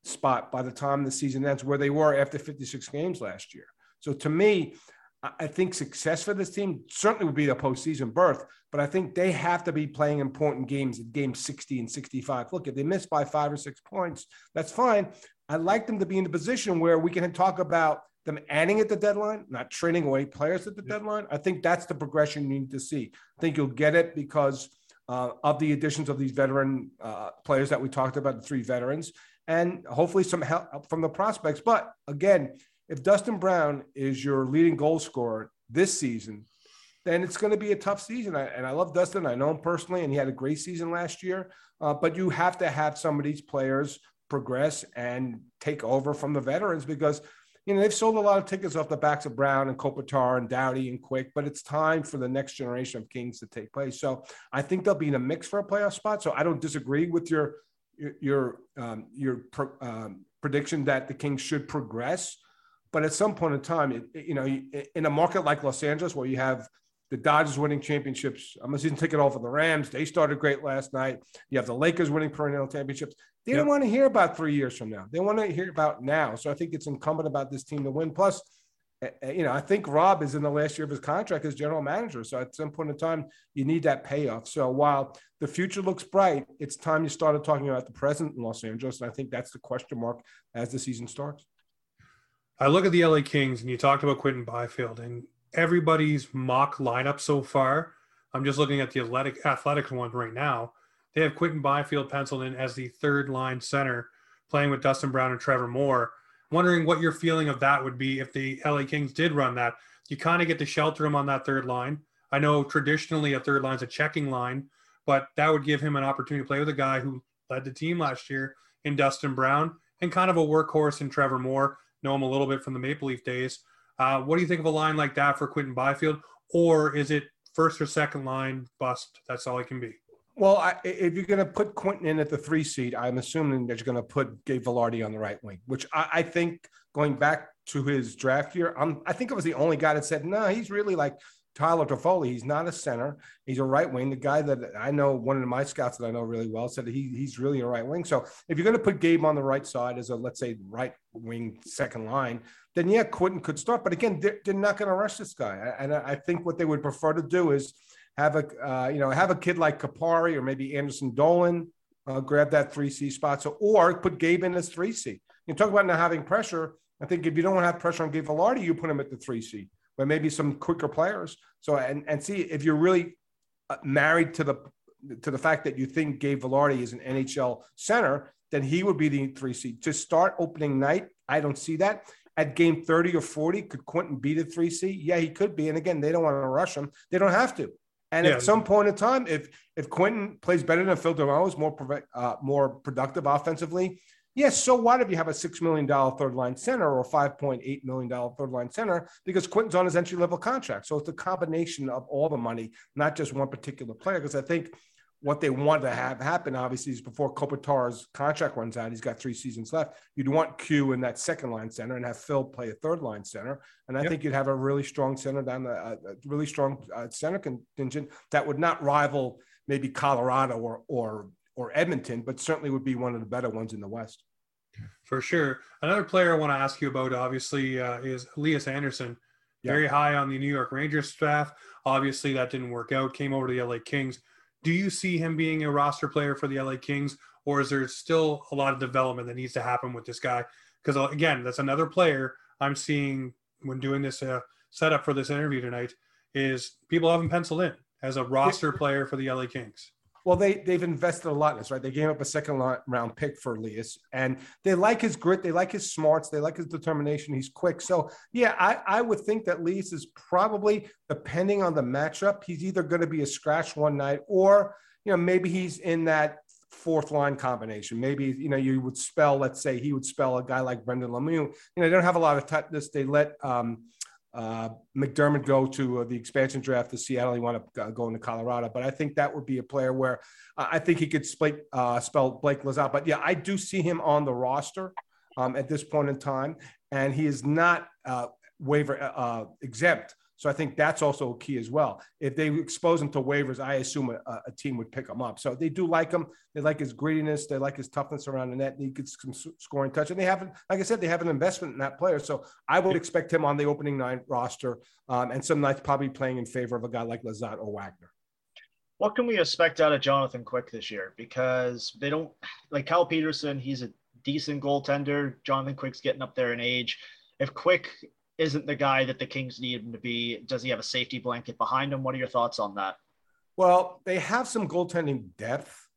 spot by the time the season ends, where they were after 56 games last year. So to me, I think success for this team certainly would be a postseason berth, but I think they have to be playing important games at game 60 and 65. Look, if they miss by five or six points, that's fine. I'd like them to be in the position where we can talk about them adding at the deadline, not trading away players at the deadline. I think that's the progression you need to see. I think you'll get it because uh, of the additions of these veteran uh, players that we talked about, the three veterans, and hopefully some help from the prospects. But again, if Dustin Brown is your leading goal scorer this season, then it's going to be a tough season. I, and I love Dustin. I know him personally, and he had a great season last year. Uh, but you have to have some of these players progress and take over from the veterans because you know, they've sold a lot of tickets off the backs of Brown and Kopitar and Doughty and Quick, but it's time for the next generation of Kings to take place. So I think they'll be in a mix for a playoff spot. So I don't disagree with your your um, your um, prediction that the Kings should progress, but at some point in time, it, you know, in a market like Los Angeles where you have the Dodgers winning championships. I'm going a season ticket all for the Rams. They started great last night. You have the Lakers winning perennial championships. They yep. don't want to hear about three years from now. They want to hear about now. So I think it's incumbent about this team to win. Plus, you know, I think Rob is in the last year of his contract as general manager. So at some point in time, you need that payoff. So while the future looks bright, it's time you started talking about the present in Los Angeles. And I think that's the question mark as the season starts. I look at the LA Kings and you talked about Quinton Byfield and everybody's mock lineup so far. I'm just looking at the athletic athletics one right now. They have Quinton Byfield penciled in as the third line center, playing with Dustin Brown and Trevor Moore. Wondering what your feeling of that would be if the LA Kings did run that. You kind of get to shelter him on that third line. I know traditionally a third line is a checking line, but that would give him an opportunity to play with a guy who led the team last year in Dustin Brown and kind of a workhorse in Trevor Moore. Know him a little bit from the Maple Leaf days. Uh, what do you think of a line like that for Quinton Byfield? Or is it first or second line bust? That's all it can be. Well, I, if you're going to put Quinton in at the three seat, I'm assuming that you're going to put Gabe Vilardi on the right wing, which I, I think going back to his draft year, I'm, I think I was the only guy that said, no, he's really like Tyler Toffoli. He's not a center. He's a right wing. The guy that I know, one of my scouts that I know really well, said he, he's really a right wing. So if you're going to put Gabe on the right side as a, let's say, right wing second line, then yeah, Quinton could start. But again, they're, they're not going to rush this guy. And I think what they would prefer to do is have a, uh, you know, have a kid like Kupari or maybe Anderson Dolan uh, grab that 3C spot. So, or put Gabe in as 3C. You talk about not having pressure. I think if you don't want to have pressure on Gabe Vilardi, you put him at the 3C but maybe some quicker players. So and and see if you're really uh, married to the to the fact that you think Gabe Vilardi is an NHL center, then he would be the three seed. To start opening night, I don't see that. At game 30 or 40, could Quinton be the three seed? Yeah, he could be. And again, they don't want to rush him. They don't have to. And yeah. at some point in time, if if Quinton plays better than Phil Danault, is more uh, more productive offensively, Yes, so what if you have a $6 million third line center or $5.8 million third line center because Quinton's on his entry level contract? So it's a combination of all the money, not just one particular player. Because I think what they want to have happen, obviously, is before Kopitar's contract runs out, he's got three seasons left. You'd want Q in that second line center and have Phil play a third line center. And I yep. think you'd have a really strong center down the, uh, a really strong uh, center contingent that would not rival maybe Colorado or, or or Edmonton, but certainly would be one of the better ones in the West. For sure. Another player I want to ask you about, obviously, uh, is Lias Andersson. Yeah. Very high on the New York Rangers staff. Obviously, that didn't work out. Came over to the LA Kings. Do you see him being a roster player for the LA Kings, or is there still a lot of development that needs to happen with this guy? Because uh, again, that's another player I'm seeing when doing this uh, setup for this interview tonight. Is people haven't penciled in as a roster player for the LA Kings. Well, they they've invested a lot in this, right? They gave up a second round pick for Lias, and they like his grit, they like his smarts, they like his determination. He's quick, so yeah, I I would think that Lias is probably depending on the matchup, he's either going to be a scratch one night, or you know maybe he's in that fourth line combination. Maybe you know you would spell, let's say he would spell a guy like Brendan Lemieux. You know they don't have a lot of toughness. They let um, uh, MacDermid go to uh, the expansion draft to Seattle. He want to uh, go into Colorado, but I think that would be a player where I think he could uh, spell Blake Lizotte. But yeah, I do see him on the roster um, at this point in time, and he is not uh, waiver uh, exempt so I think that's also a key as well. If they expose him to waivers, I assume a, a, team would pick him up. So they do like him. They like his grittiness. They like his toughness around the net. He gets some scoring touch, and they haven't, like I said, they have an investment in that player. So I would expect him on the opening nine roster, um, and some nights probably playing in favor of a guy like Lizotte or Wagner. What can we expect out of Jonathan Quick this year? Because they don't like Cal Petersen, He's a decent goaltender. Jonathan Quick's getting up there in age. If Quick isn't the guy that the Kings need him to be. Does he have a safety blanket behind him? What are your thoughts on that? Well, they have some goaltending depth,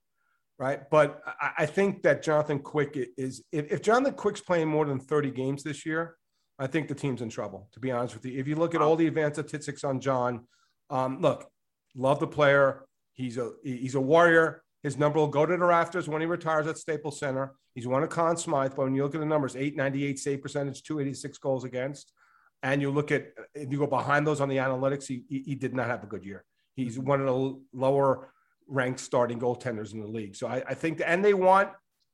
right? But I, I think that Jonathan Quick is, if, if, Jonathan Quick's playing more than 30 games this year, I think the team's in trouble, to be honest with you. If you look at all the advanced statistics on John, um, look, love the player. He's a he's a warrior. His number will go to the rafters when he retires at Staples Center. He's won a Conn Smythe, but when you look at the numbers, 898 save percentage, 286 goals against and you look at if you go behind those on the analytics, he, he did not have a good year. He's mm-hmm. one of the lower ranked starting goaltenders in the league. So I, I think, and they want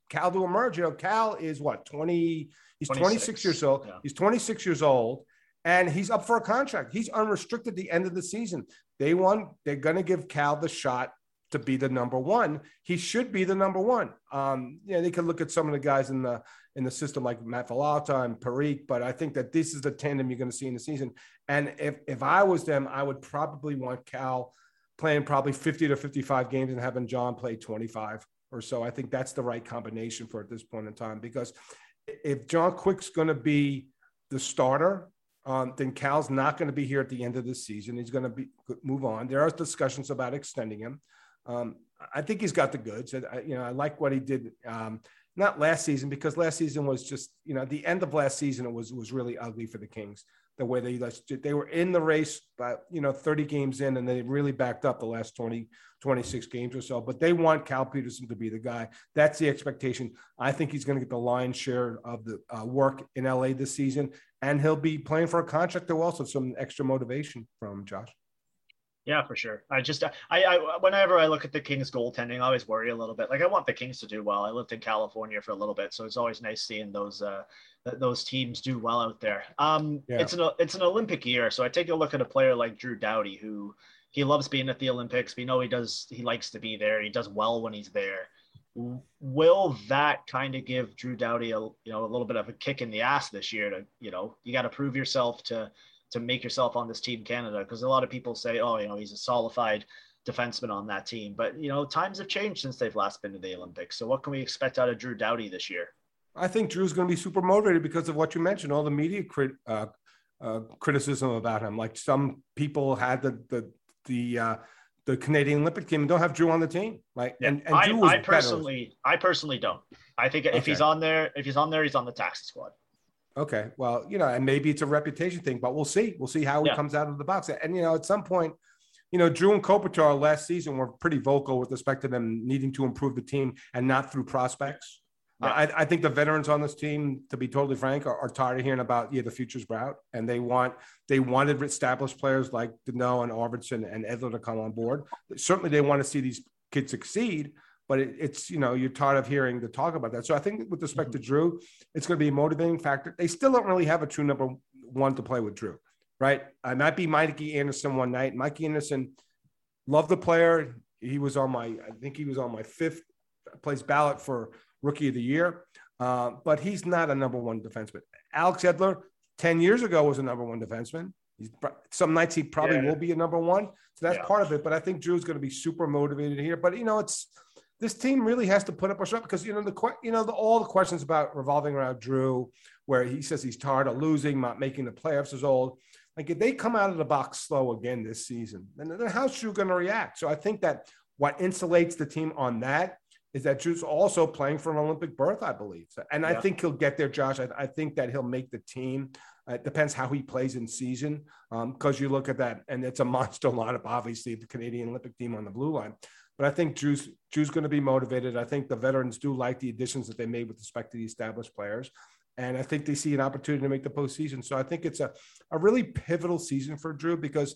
Cal to emerge. You know, Cal is what 20. He's 26, 26 years old. Yeah. He's 26 years old, and he's up for a contract. He's unrestricted the end of the season. they want they're going to give Cal the shot to be the number one. He should be the number one. Um, yeah, they could look at some of the guys in the in the system like Matt Villalta and Parik, but I think that this is the tandem you're going to see in the season. And if if I was them, I would probably want Cal playing probably 50 to 55 games and having John play 25 or so. I think that's the right combination for at this point in time because if John Quick's going to be the starter, um, then Cal's not going to be here at the end of the season. He's going to be move on. There are discussions about extending him. Um, I think he's got the goods. I, you know, I like what he did. Um, not last season because last season was just you know the end of last season it was was really ugly for the Kings the way they they were in the race but you know 30 games in and they really backed up the last 20 26 games or so but they want Cal Petersen to be the guy that's the expectation I think he's going to get the lion's share of the uh, work in LA this season and he'll be playing for a contract to also some extra motivation from Josh yeah, for sure. I just, I, I, whenever I look at the Kings goaltending, I always worry a little bit. Like I want the Kings to do well. I lived in California for a little bit, so it's always nice seeing those, uh, those teams do well out there. Um, yeah. it's an, it's an Olympic year, so I take a look at a player like Drew Doughty, who he loves being at the Olympics. We know he does, he likes to be there. He does well when he's there. Will that kind of give Drew Doughty a, you know, a little bit of a kick in the ass this year to, you know, you got to prove yourself to to make yourself on this team Canada because a lot of people say, oh, you know, he's a solidified defenseman on that team. But you know, times have changed since they've last been to the Olympics. So what can we expect out of Drew Doughty this year? I think Drew's going to be super motivated because of what you mentioned, all the media crit, uh, uh, criticism about him. Like some people had the the the uh, the Canadian Olympic team and don't have Drew on the team. Like, yeah. and, and I, I personally, better. I personally don't. I think if okay. he's on there, if he's on there, he's on the taxi squad. Okay. Well, you know, and maybe it's a reputation thing, but we'll see. We'll see how he yeah. comes out of the box. And, you know, at some point, you know, Drew and Kopitar last season were pretty vocal with respect to them needing to improve the team and not through prospects. Yeah. I, I, think the veterans on this team, to be totally frank, are, are, tired of hearing about yeah the future's bright, and they want they wanted established players like Danault and Arvidsson and Edler to come on board. Certainly, they want to see these kids succeed, but it, it's you know you're tired of hearing the talk about that. So I think with respect mm-hmm. to Drew, it's going to be a motivating factor. They still don't really have a true number one to play with Drew, right? I might be Mikey Anderson one night. Mikey Anderson, love the player. He was on my, I think he was on my fifth place ballot for rookie of the year, uh, but he's not a number one defenseman. Alex Edler, ten years ago, was a number one defenseman. He's, some nights he probably yeah. will be a number one. So that's yeah. part of it. But I think Drew's going to be super motivated here. But you know, it's this team really has to put up a show because you know the you know the, all the questions about revolving around Drew, where he says he's tired of losing, not making the playoffs is old. Like if they come out of the box slow again this season, then, then how's Drew going to react? So I think that what insulates the team on that is that Drew's also playing for an Olympic berth, I believe. So, and yeah. I think he'll get there, Josh. I, I think that he'll make the team. Uh, it depends how he plays in season because um, you look at that, and it's a monster lineup, obviously, the Canadian Olympic team on the blue line. But I think Drew's Drew's going to be motivated. I think the veterans do like the additions that they made with respect to the established players. And I think they see an opportunity to make the postseason. So I think it's a, a really pivotal season for Drew because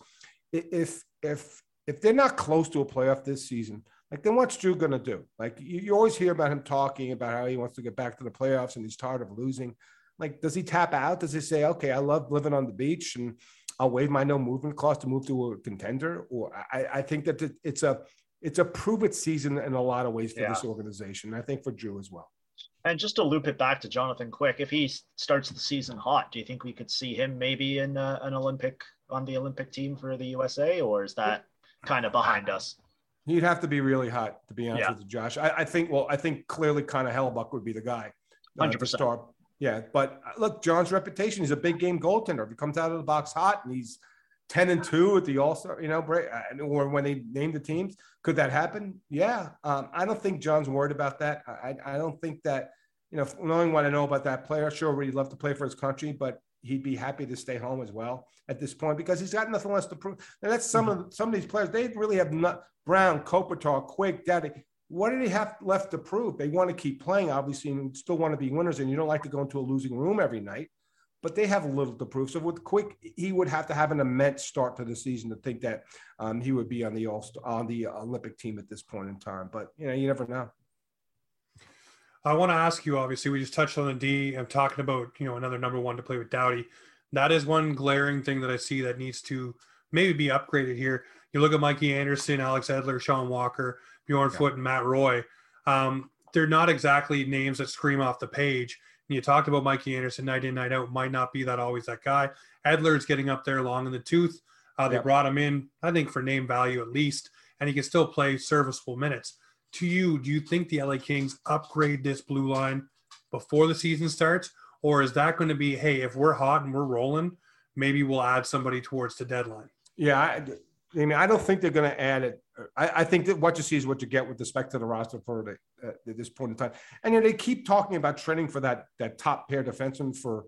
if if if they're not close to a playoff this season, like then what's Drew going to do? Like you, you always hear about him talking about how he wants to get back to the playoffs and he's tired of losing. Like, does he tap out? Does he say, okay, I love living on the beach and I'll waive my no movement clause to move to a contender? Or I, I think that it's a it's a prove it season in a lot of ways for yeah. this organization. I think for Drew as well. And just to loop it back to Jonathan Quick, if he starts the season hot, do you think we could see him maybe in uh, an Olympic on the Olympic team for the USA, or is that kind of behind us? He'd have to be really hot to be honest yeah. with you, Josh. I, I, think. Well, I think clearly, Connor Hellebuyck would be the guy. Uh, Hundred uh, percent. Yeah, but uh, look, John's reputation. He's a big game goaltender. If he comes out of the box hot and he's 10 and 2 at the All Star, you know, break, uh, or when they name the teams. Could that happen? Yeah. Um, I don't think John's worried about that. I, I don't think that, you know, knowing what I know about that player, sure, he'd love to play for his country, but he'd be happy to stay home as well at this point because he's got nothing less to prove. And that's some mm-hmm. of some of these players. They really have not Brown, Kopitar, Quick, Doughty. What do they have left to prove? They want to keep playing, obviously, and still want to be winners. And you don't like to go into a losing room every night but they have a little to prove. So with Quick, he would have to have an immense start to the season to think that um, he would be on the all on the Olympic team at this point in time. But you know, you never know. I want to ask you. Obviously, we just touched on the D. I'm talking about you know another number one to play with Doughty. That is one glaring thing that I see that needs to maybe be upgraded here. You look at Mikey Anderson, Alex Edler, Sean Walker, Bjorn yeah. Foot, and Matt Roy. Um, they're not exactly names that scream off the page. You talked about Mikey Anderson night in, night out, might not be that always that guy. Edler's getting up there long in the tooth. Uh, they yep. brought him in, I think, for name value at least, and he can still play serviceable minutes. To you, do you think the LA Kings upgrade this blue line before the season starts? Or is that going to be, hey, if we're hot and we're rolling, maybe we'll add somebody towards the deadline? Yeah, I, I mean, I don't think they're going to add it. I, I, think that what you see is what you get with respect to the roster for the, uh, this point in time. And you know, they keep talking about trending for that that top pair defenseman for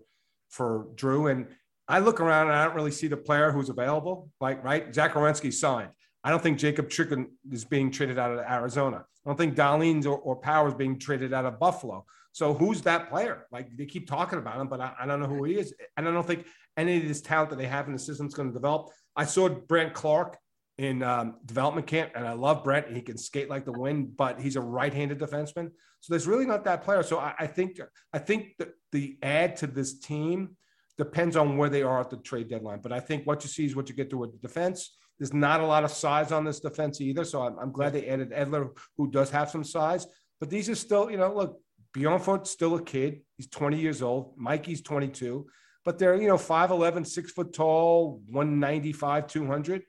for Drew. And I look around and I don't really see the player who's available. Like right, Zach signed. I don't think Jakob Chychrun is being traded out of Arizona. I don't think Dahlin or, or Powers being traded out of Buffalo. So who's that player? Like they keep talking about him, but I, I don't know who he is. And I don't think any of this talent that they have in the system is going to develop. I saw Brandt Clarke in um, development camp, and I love Brent. He can skate like the wind, but he's a right-handed defenseman. So there's really not that player. So I, I think I think that the add to this team depends on where they are at the trade deadline. But I think what you see is what you get to with the defense. There's not a lot of size on this defense either. So I'm, I'm glad they added Edler, who does have some size. But these are still, you know, look, Bjornfot's still a kid. He's 20 years old. Mikey's 22. But they're, you know, 5'11, six foot tall, 195, 200.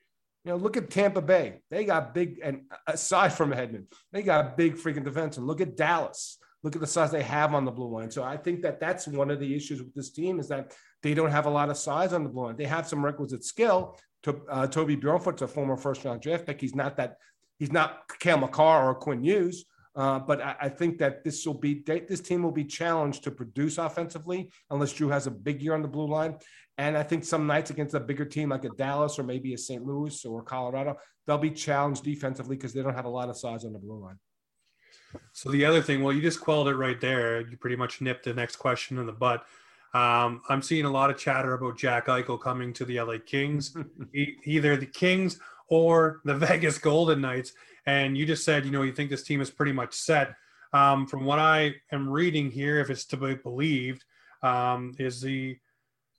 You know, look at Tampa Bay. They got big, and aside from Hedman, they got big freaking defense. And look at Dallas. Look at the size they have on the blue line. So I think that that's one of the issues with this team is that they don't have a lot of size on the blue line. They have some requisite skill. To uh, Toby Bjornfot's a former first round draft pick. He's not that. He's not Cale Makar or Quinn Hughes. Uh, but I, I, think that this will be this team will be challenged to produce offensively unless Drew has a big year on the blue line. And I think some nights against a bigger team like a Dallas or maybe a St. Louis or Colorado, they'll be challenged defensively because they don't have a lot of size on the blue line. So the other thing, well, you just quelled it right there. You pretty much nipped the next question in the butt. Um, I'm seeing a lot of chatter about Jack Eichel coming to the LA Kings, either the Kings or the Vegas Golden Knights. And you just said, you know, you think this team is pretty much set. Um, from what I am reading here, if it's to be believed, um, is the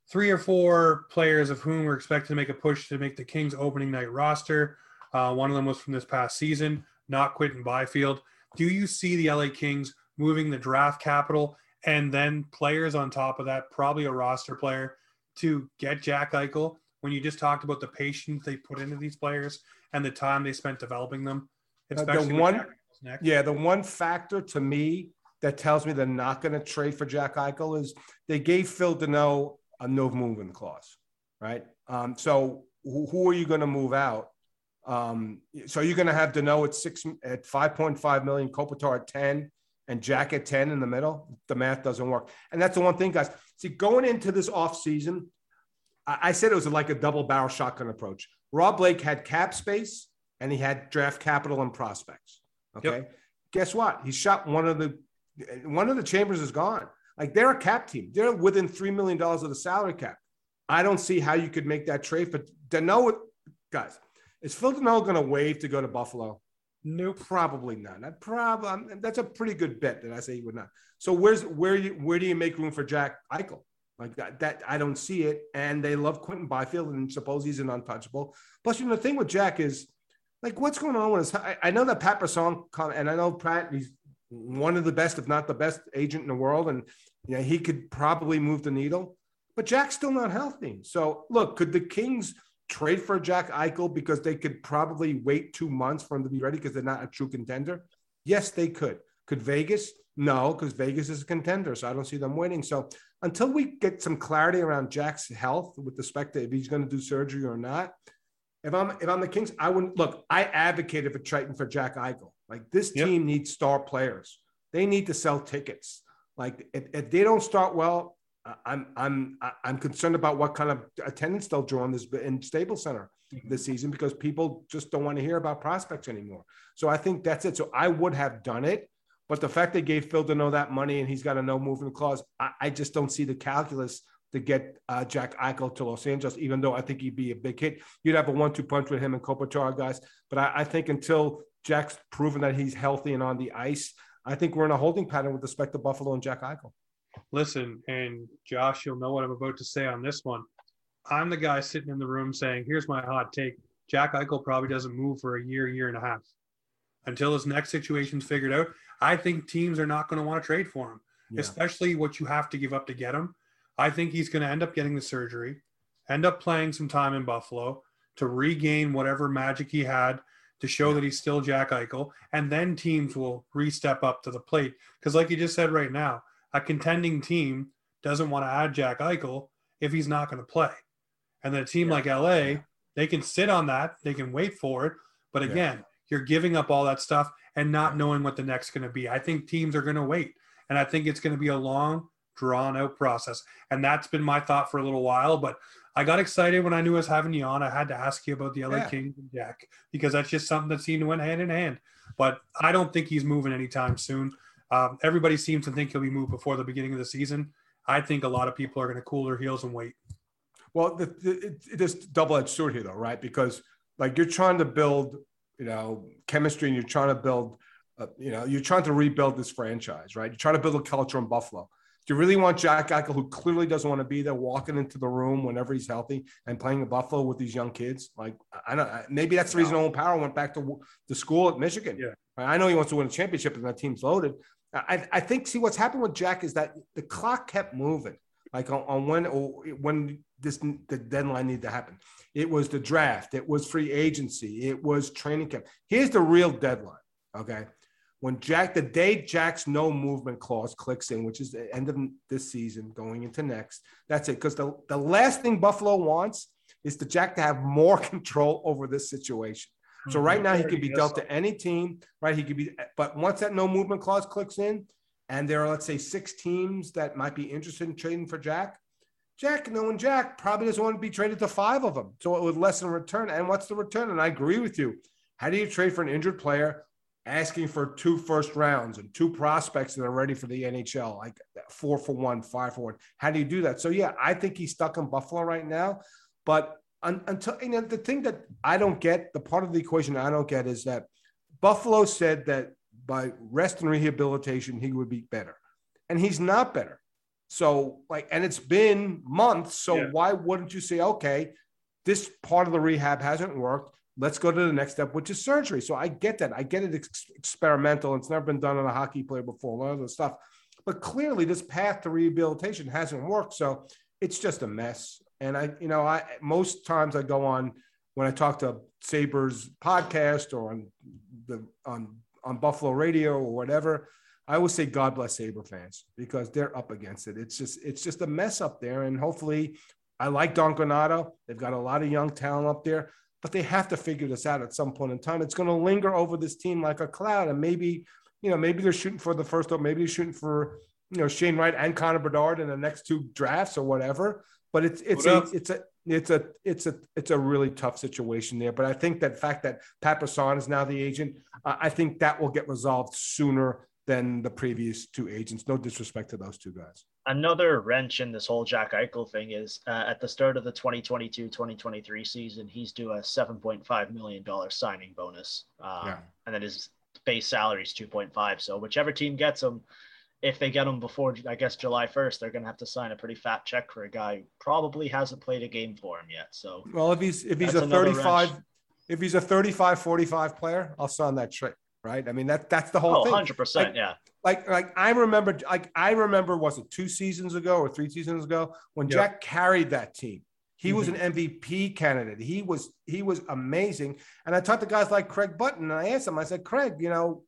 three or four players of whom were expected to make a push to make the Kings opening night roster. Uh, one of them was from this past season, not Quinton Byfield. Do you see the LA Kings moving the draft capital and then players on top of that, probably a roster player, to get Jack Eichel? When you just talked about the patience they put into these players and the time they spent developing them, especially uh, the one, yeah, the one factor to me that tells me they're not going to trade for Jack Eichel is they gave Phil Danault a no movement clause, right? Um, so who, who, are you going to move out? Um, so you're going to have Danault at six at 5.5 million, Kopitar at 10, and Jack at 10 in the middle. The math doesn't work. And that's the one thing, guys. See, going into this offseason, I, I said it was like a double barrel shotgun approach. Rob Blake had cap space and he had draft capital and prospects. Okay. Yep. Guess what? He shot one of the one of the chambers is gone. Like they're a cap team. They're within three million dollars of the salary cap. I don't see how you could make that trade. But Danault, guys, is Phil Danault going to waive to go to Buffalo? No, probably not. That probably um, that's a pretty good bet that I say he would not. So where's where you where do you make room for Jack Eichel? Like that, that I don't see it. And they love Quentin Byfield and suppose he's an untouchable. Plus, you know, the thing with Jack is like what's going on with us? I, I know that Pat Brisson and I know Pratt he's one of the best, if not the best agent in the world. And you know, he could probably move the needle, but Jack's still not healthy. So look, could the Kings trade for Jack Eichel because they could probably wait two months for him to be ready because they're not a true contender? Yes, they could. Could Vegas? No, because Vegas is a contender. So I don't see them winning. So until we get some clarity around Jack's health with respect to if he's going to do surgery or not, if I'm if I'm the Kings, I wouldn't look. I advocated for Triton for Jack Eichel. Like this yep. team needs star players. They need to sell tickets. Like if, if they don't start well, I'm I'm I'm concerned about what kind of attendance they'll draw in this in Staples Center mm-hmm. this season because people just don't want to hear about prospects anymore. So I think that's it. So I would have done it, but the fact they gave Phil Danault that money and he's got a no movement clause, I, I just don't see the calculus to get uh, Jack Eichel to Los Angeles, even though I think he'd be a big hit. You'd have a one-two punch with him and Kopitar, guys. But I, I think until Jack's proven that he's healthy and on the ice. I think we're in a holding pattern with respect to Buffalo and Jack Eichel. Listen, and Josh, you'll know what I'm about to say on this one. I'm the guy sitting in the room saying, "Here's my hot take: Jack Eichel probably doesn't move for a year, year and a half until his next situation's figured out. I think teams are not going to want to trade for him, yeah. especially what you have to give up to get him. I think he's going to end up getting the surgery, end up playing some time in Buffalo to regain whatever magic he had to show that he's still Jack Eichel, and then teams will re-step up to the plate. Because, like you just said right now, a contending team doesn't want to add Jack Eichel if he's not going to play. And then a team yeah. like LA, yeah. they can sit on that, they can wait for it. But again, yeah. you're giving up all that stuff and not knowing what the next going to be. I think teams are going to wait. And I think it's going to be a long, drawn out process. And that's been my thought for a little while. But I got excited when I knew I was having you on. I had to ask you about the LA yeah. Kings and Jack because that's just something that seemed to went hand in hand. But I don't think he's moving anytime soon. Um, everybody seems to think he'll be moved before the beginning of the season. I think a lot of people are going to cool their heels and wait. Well, the, the, it, it is double-edged sword here, though, right? Because like you're trying to build, you know, chemistry, and you're trying to build, uh, you know, you're trying to rebuild this franchise, right? You're trying to build a culture in Buffalo. Do you really want Jack Eichel, who clearly doesn't want to be there, walking into the room whenever he's healthy and playing in Buffalo with these young kids? Like, I don't. Maybe that's the reason Owen Power went back to the school at Michigan. Yeah. I know he wants to win a championship and that team's loaded. I, I think see what's happened with Jack is that the clock kept moving. Like on, on when oh, when this the deadline needed to happen, it was the draft, it was free agency, it was training camp. Here's the real deadline. Okay, when Jack, the day Jack's no movement clause clicks in, which is the end of this season, going into next, that's it. Because the, the last thing Buffalo wants is to Jack to have more control over this situation. So right mm-hmm. now he can be dealt to any team, right? He could be, but once that no movement clause clicks in, and there are let's say six teams that might be interested in trading for Jack, Jack, knowing Jack, probably doesn't want to be traded to five of them. So it would lessen return. And what's the return? And I agree with you. How do you trade for an injured player asking for two first rounds and two prospects that are ready for the NHL, like four for one, five for one? How do you do that? So yeah, I think he's stuck in Buffalo right now. But until you know the thing that I don't get, the part of the equation I don't get is that Buffalo said that by rest and rehabilitation he would be better, and he's not better. So like, and it's been months. So yeah. why wouldn't you say, okay, this part of the rehab hasn't worked. Let's go to the next step, which is surgery. So I get that. I get it. Ex- experimental. It's never been done on a hockey player before. A lot of the stuff, but clearly this path to rehabilitation hasn't worked. So it's just a mess. And I, you know, I most times I go on when I talk to Sabres podcast or on the on on Buffalo radio or whatever. I always say God bless Sabre fans because they're up against it. It's just it's just a mess up there. And hopefully, I like Don Granato. They've got a lot of young talent up there, but they have to figure this out at some point in time. It's going to linger over this team like a cloud, and maybe you know maybe they're shooting for the first, or maybe they're shooting for you know Shane Wright and Connor Bedard in the next two drafts or whatever. But it's it's a, it's a it's a it's a it's a really tough situation there. But I think that fact that Pat is now the agent, uh, I think that will get resolved sooner than the previous two agents. No disrespect to those two guys. Another wrench in this whole Jack Eichel thing is uh, at the start of the 2022-2023 season, he's due a 7.5 million dollar signing bonus, um, yeah. and then his base salary is 2.5. So whichever team gets him if they get him before, I guess July 1st, they're going to have to sign a pretty fat check for a guy who probably hasn't played a game for him yet. So, well, if he's if he's a 35, wrench. if he's a 35, 45 player, I'll sign that trick. Right. I mean, that that's the whole oh, thing. 100%. Like, yeah. Like, like I remember, like I remember, was it two seasons ago or three seasons ago when yep. Jack carried that team? He mm-hmm. was an MVP candidate. He was he was amazing. And I talked to guys like Craig Button, and I asked him. I said, Craig, you know,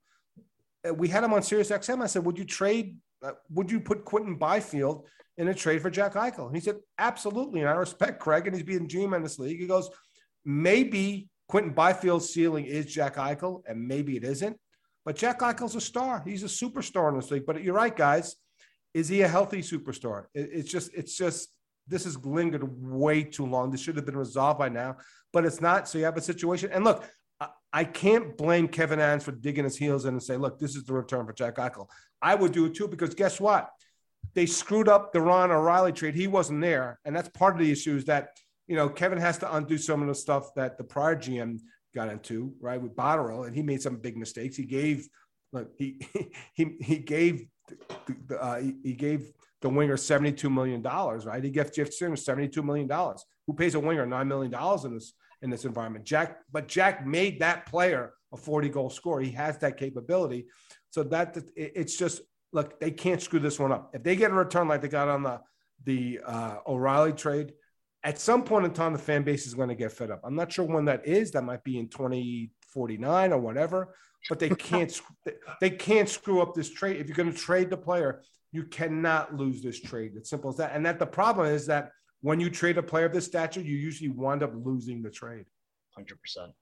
uh, we had him on Sirius XM. I said, would you trade, uh, would you put Quinton Byfield in a trade for Jack Eichel? And he said, absolutely. And I respect Craig, and he's being GM in this league. He goes, maybe Quinton Byfield's ceiling is Jack Eichel, and maybe it isn't. But Jack Eichel's a star. He's a superstar in this league. But you're right, guys. Is he a healthy superstar? it's just, it's just, this has lingered way too long. This should have been resolved by now, but it's not. So you have a situation. And look, I can't blame Kevin Adams for digging his heels in and say, look, this is the return for Jack Eichel. I would do it too, because guess what? They screwed up the Ryan O'Reilly trade. He wasn't there. And that's part of the issue is that, you know, Kevin has to undo some of the stuff that the prior GM got into, right, with Botterill, and he made some big mistakes. He gave, look, he he he gave the, uh, he, gave the winger $72 million, right? He gave Jeff Simmons $72 million. Who pays a winger $9 million in this in this environment. Jack, but Jack made that player a 40 goal scorer. He has that capability. So that it's just look, they can't screw this one up. If they get a return like they got on the the uh, O'Reilly trade, at some point in time, the fan base is going to get fed up. I'm not sure when that is. That might be in 2049 or whatever. But they can't they can't screw up this trade. If you're going to trade the player, you cannot lose this trade. It's simple as that. And that the problem is that when you trade a player of this stature, you usually wind up losing the trade. Hundred percent.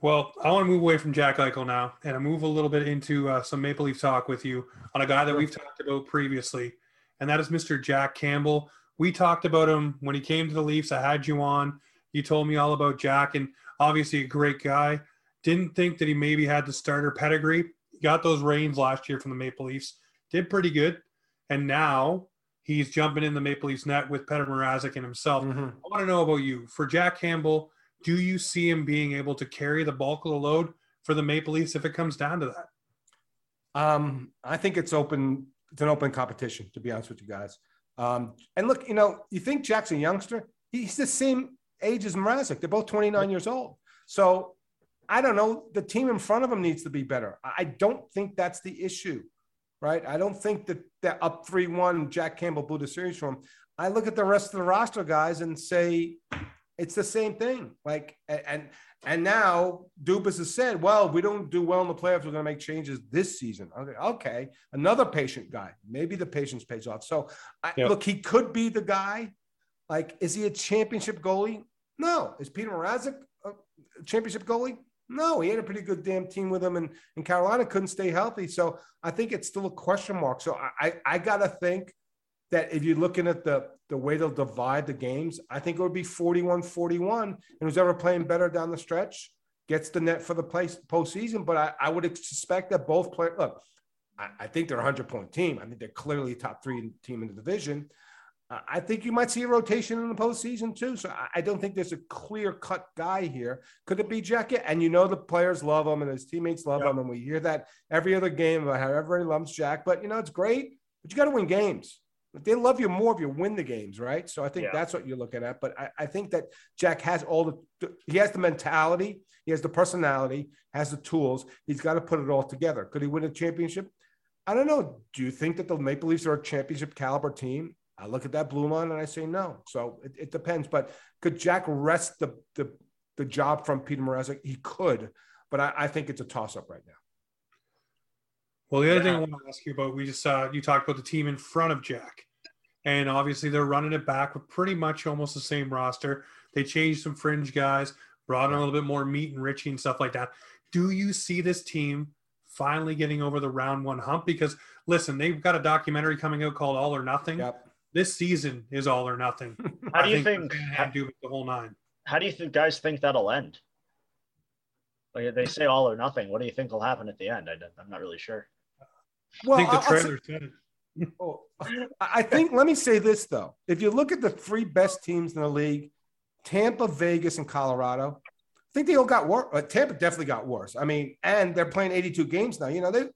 Well, I want to move away from Jack Eichel now and I move a little bit into uh, some Maple Leaf talk with you on a guy that we've talked about previously, and that is Mr. Jack Campbell. We talked about him when he came to the Leafs. I had you on. You told me all about Jack, and obviously a great guy. Didn't think that he maybe had the starter pedigree. He got those reins last year from the Maple Leafs. Did pretty good, and now he's jumping in the Maple Leafs net with Petr Mrazek and himself. Mm-hmm. I want to know about you for Jack Campbell do you see him being able to carry the bulk of the load for the Maple Leafs if it comes down to that? Um, I think it's open. It's an open competition, to be honest with you guys. Um, and look, you know, you think Jackson youngster? He's the same age as Mrazek. They're both 29 years old. So I don't know. The team in front of him needs to be better. I don't think that's the issue, right? I don't think that that up 3 1 Jack Campbell blew the series for him. I look at the rest of the roster guys and say, it's the same thing. Like and and now Dubas has said, well, we don't do well in the playoffs. We're going to make changes this season. Okay, okay. another patient guy. Maybe the patience pays off. So I, yep. look, he could be the guy. Like, is he a championship goalie? No. Is Peter Mrazek a championship goalie? No, he had a pretty good damn team with him, and, and Carolina couldn't stay healthy. So I think it's still a question mark. So I, I, I got to think that if you're looking at the the way they'll divide the games, I think it would be 41-41. And who's ever playing better down the stretch gets the net for the place postseason. But I, I would expect that both players look, I, I think they're a hundred point team. I think they're clearly top three team in the division. Uh, I think you might see a rotation in the postseason too. So I, I don't think there's a clear cut guy here. Could it be Jacket? And you know the players love him and his teammates love him, and we hear that every other game about how everybody loves Jack. But you know it's great, but you got to win games they love you more if you win the games, right? So I think yeah. that's what you're looking at. But I, I, think that Jack has all the he has the mentality, he has the personality, has the tools. He's got to put it all together. Could he win a championship? I don't know. Do you think that the Maple Leafs are a championship caliber team? I look at that blue line and I say no. So it, it depends. But could Jack wrest the the, the job from Peter Mrazek? He could, but I, I think it's a toss up right now. Well, the other yeah. thing I want to ask you about, we just uh, you talked about the team in front of Jack, and obviously they're running it back with pretty much almost the same roster. They changed some fringe guys, brought in a little bit more meat and Ritchie and stuff like that. Do you see this team finally getting over the round one hump? Because listen, they've got a documentary coming out called All or Nothing. Yep. This season is all or nothing. How do you think? think how, do the whole nine. How do you think guys think that'll end? Like they say all or nothing. What do you think will happen at the end? I, I'm not really sure. Well, I think the trailer said it. oh, I think. Let me say this though: if you look at the three best teams in the league, Tampa, Vegas, and Colorado, I think they all got worse. Uh, Tampa definitely got worse. I mean, and they're playing 82 games now. You know, they.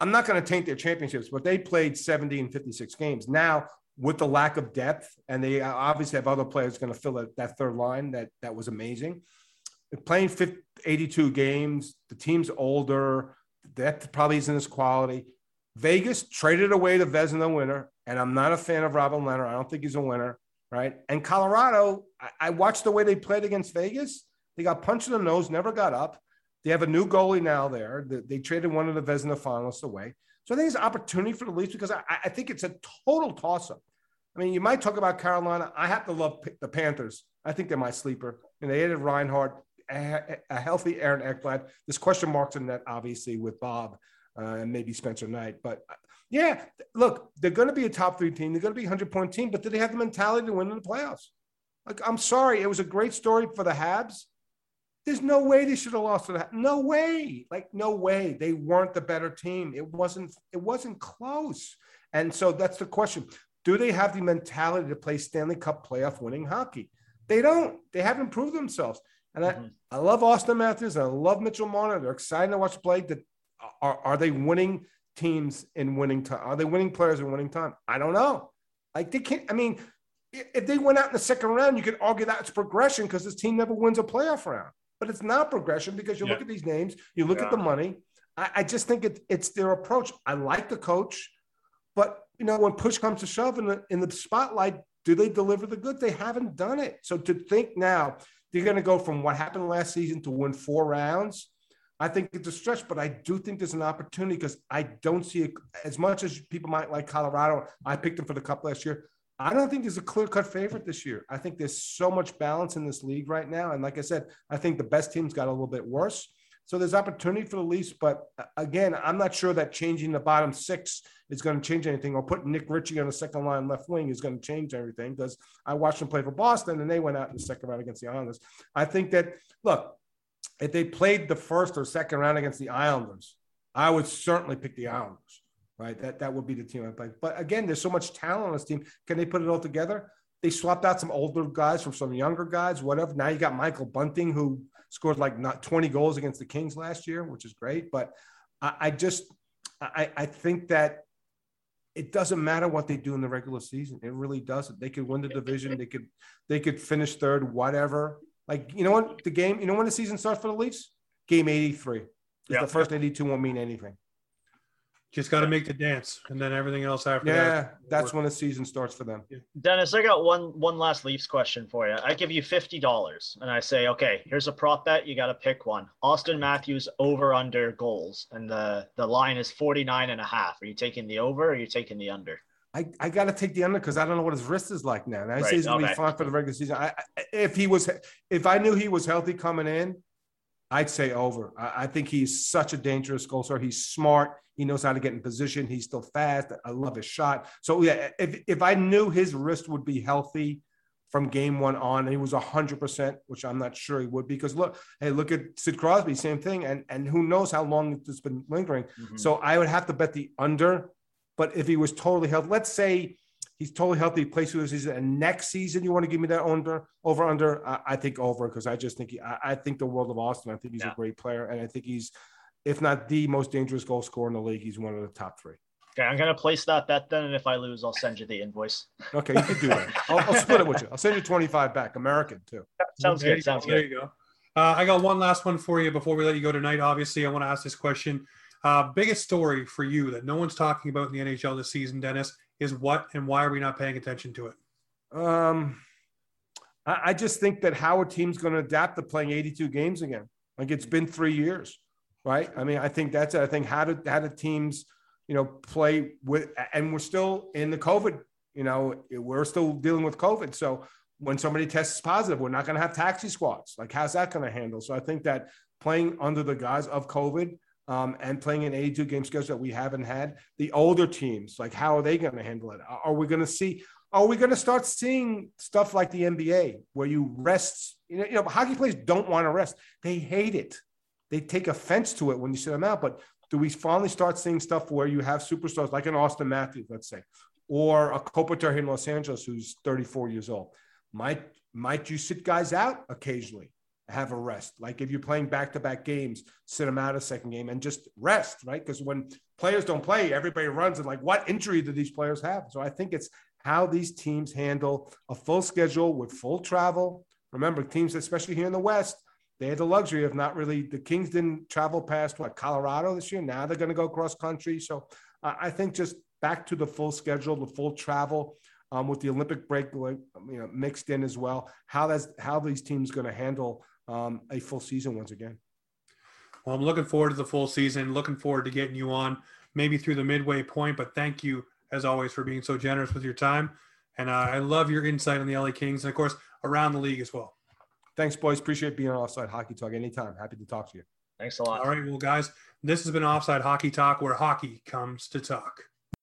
I'm not going to taint their championships, but they played 70 and 56 games. Now, with the lack of depth, and they obviously have other players going to fill that, that third line. That that was amazing. Playing 50, 82 games. The team's older. That probably isn't as quality. Vegas traded away the Vezina winner, and I'm not a fan of Robin Lehner. I don't think he's a winner, right? And Colorado, I, I watched the way they played against Vegas. They got punched in the nose, never got up. They have a new goalie now there. They, they traded one of the Vezina finalists away. So I think it's an opportunity for the Leafs because I, I think it's a total toss up. I mean, you might talk about Carolina. I have to love the Panthers. I think they're my sleeper. And they added Reinhart, a, a healthy Aaron Ekblad. There's question marks in that, obviously, with Bob uh, and maybe Spencer Knight. But uh, yeah, look, they're going to be a top three team. They're going to be a 100 point team, but do they have the mentality to win in the playoffs? Like, I'm sorry, it was a great story for the Habs. There's no way they should have lost to that. No way. Like, no way. They weren't the better team. It wasn't, it wasn't close. And so that's the question. Do they have the mentality to play Stanley Cup playoff winning hockey? They don't. They haven't proved themselves. And mm-hmm. I, I love Auston Matthews I love Mitchell Marner. They're excited to watch play. The are, are they winning teams in winning time? Are they winning players in winning time? I don't know. Like they can't. I mean, if they went out in the second round, you could argue that's progression because this team never wins a playoff round. But it's not progression because you yeah. look at these names, you look yeah. at the money. I, I just think it, it's their approach. I like the coach, but you know when push comes to shove in the in the spotlight, do they deliver the goods? They haven't done it. So to think now they're going to go from what happened last season to win four rounds, I think it's a stretch. But I do think there's an opportunity because I don't see it as much as people might like Colorado. I picked them for the Cup last year. I don't think there's a clear cut favorite this year. I think there's so much balance in this league right now. And like I said, I think the best teams got a little bit worse. So there's opportunity for the Leafs. But uh, again, I'm not sure that changing the bottom six is going to change anything or putting Nick Ritchie on the second line left wing is going to change everything because I watched them play for Boston and they went out in the second round against the Islanders. I think that, look, if they played the first or second round against the Islanders, I would certainly pick the Islanders right? That that would be the team I play. But again, there's so much talent on this team. Can they put it all together? They swapped out some older guys from some younger guys, whatever. Now you got Michael Bunting, who scored like not 20 goals against the Kings last year, which is great. But I, I just I, I think that it doesn't matter what they do in the regular season. It really doesn't. They could win the division. They could they could finish third, whatever. Like you know what the game. You know when the season starts for the Leafs? Game 83. Yep. The first 82 won't mean anything. Just got to make the dance, and then everything else after yeah, that. that's when the season starts for them. Dennis, I got one one last Leafs question for you. I give you fifty dollars, and I say, okay, here's a prop bet. You got to pick one. Auston Matthews over under goals, and the the line is 49 and a half. Are you taking the over? or Are you taking the under? I, I got to take the under because I don't know what his wrist is like now. I right. say he's going to be fine for the regular season. I, if he was, if I knew he was healthy coming in, I'd say over. I, I think he's such a dangerous goal scorer. He's smart. He knows how to get in position. He's still fast. I love his shot. So yeah, if if I knew his wrist would be healthy from game one on, and he was hundred percent, which I'm not sure he would, because look, hey, look at Sid Crosby, same thing, and and who knows how long it's been lingering. Mm-hmm. So I would have to bet the under. But if he was totally healthy, let's say he's totally healthy, he plays through the season, and next season you want to give me that under over under, I, I think over because I just think he, I, I, think the world of Auston. I think he's yeah. a great player, and I think he's if not the most dangerous goal scorer in the league, he's one of the top three. Okay, I'm gonna place that bet then, and if I lose, I'll send you the invoice. Okay, you can do that. I'll, I'll split it with you. I'll send you 25 back, American too. sounds there good. Sounds go. good. There you go. Uh, I got one last one for you before we let you go tonight. Obviously, I want to ask this question. Uh, biggest story for you that no one's talking about in the NHL this season, Dennis, is what and why are we not paying attention to it? Um, I, I just think that how a team's going to adapt to playing 82 games again. Like it's been three years right? I mean, I think that's it. I think how did how did teams, you know, play with, and we're still in the COVID. You know, we're still dealing with COVID. So when somebody tests positive, we're not going to have taxi squads. Like, how's that going to handle? So I think that playing under the guise of COVID um, and playing an 82 game schedule that we haven't had, the older teams, like, how are they going to handle it? Are we going to see? Are we going to start seeing stuff like the NBA where you rest? You know, you know, hockey players don't want to rest; they hate it they take offense to it when you sit them out. But do we finally start seeing stuff where you have superstars like an Auston Matthews, let's say, or a Kopitar here in Los Angeles who's 34 years old? Might might you sit guys out occasionally, have a rest? Like if you're playing back-to-back games, sit them out a second game and just rest, right? Because when players don't play, everybody runs and like, what injury do these players have? So I think it's how these teams handle a full schedule with full travel. Remember, teams, especially here in the West, they had the luxury of not really the Kings didn't travel past what Colorado this year. Now they're going to go cross country. So uh, I think just back to the full schedule, the full travel um, with the Olympic break you know, mixed in as well. How that's how these teams going to handle um, a full season once again. Well, I'm looking forward to the full season. Looking forward to getting you on maybe through the midway point. But thank you as always for being so generous with your time. And uh, I love your insight on the LA Kings and of course around the league as well. Thanks, boys. Appreciate being on Offside Hockey Talk anytime. Happy to talk to you. Thanks a lot. All right. Well, guys, this has been Offside Hockey Talk where hockey comes to talk.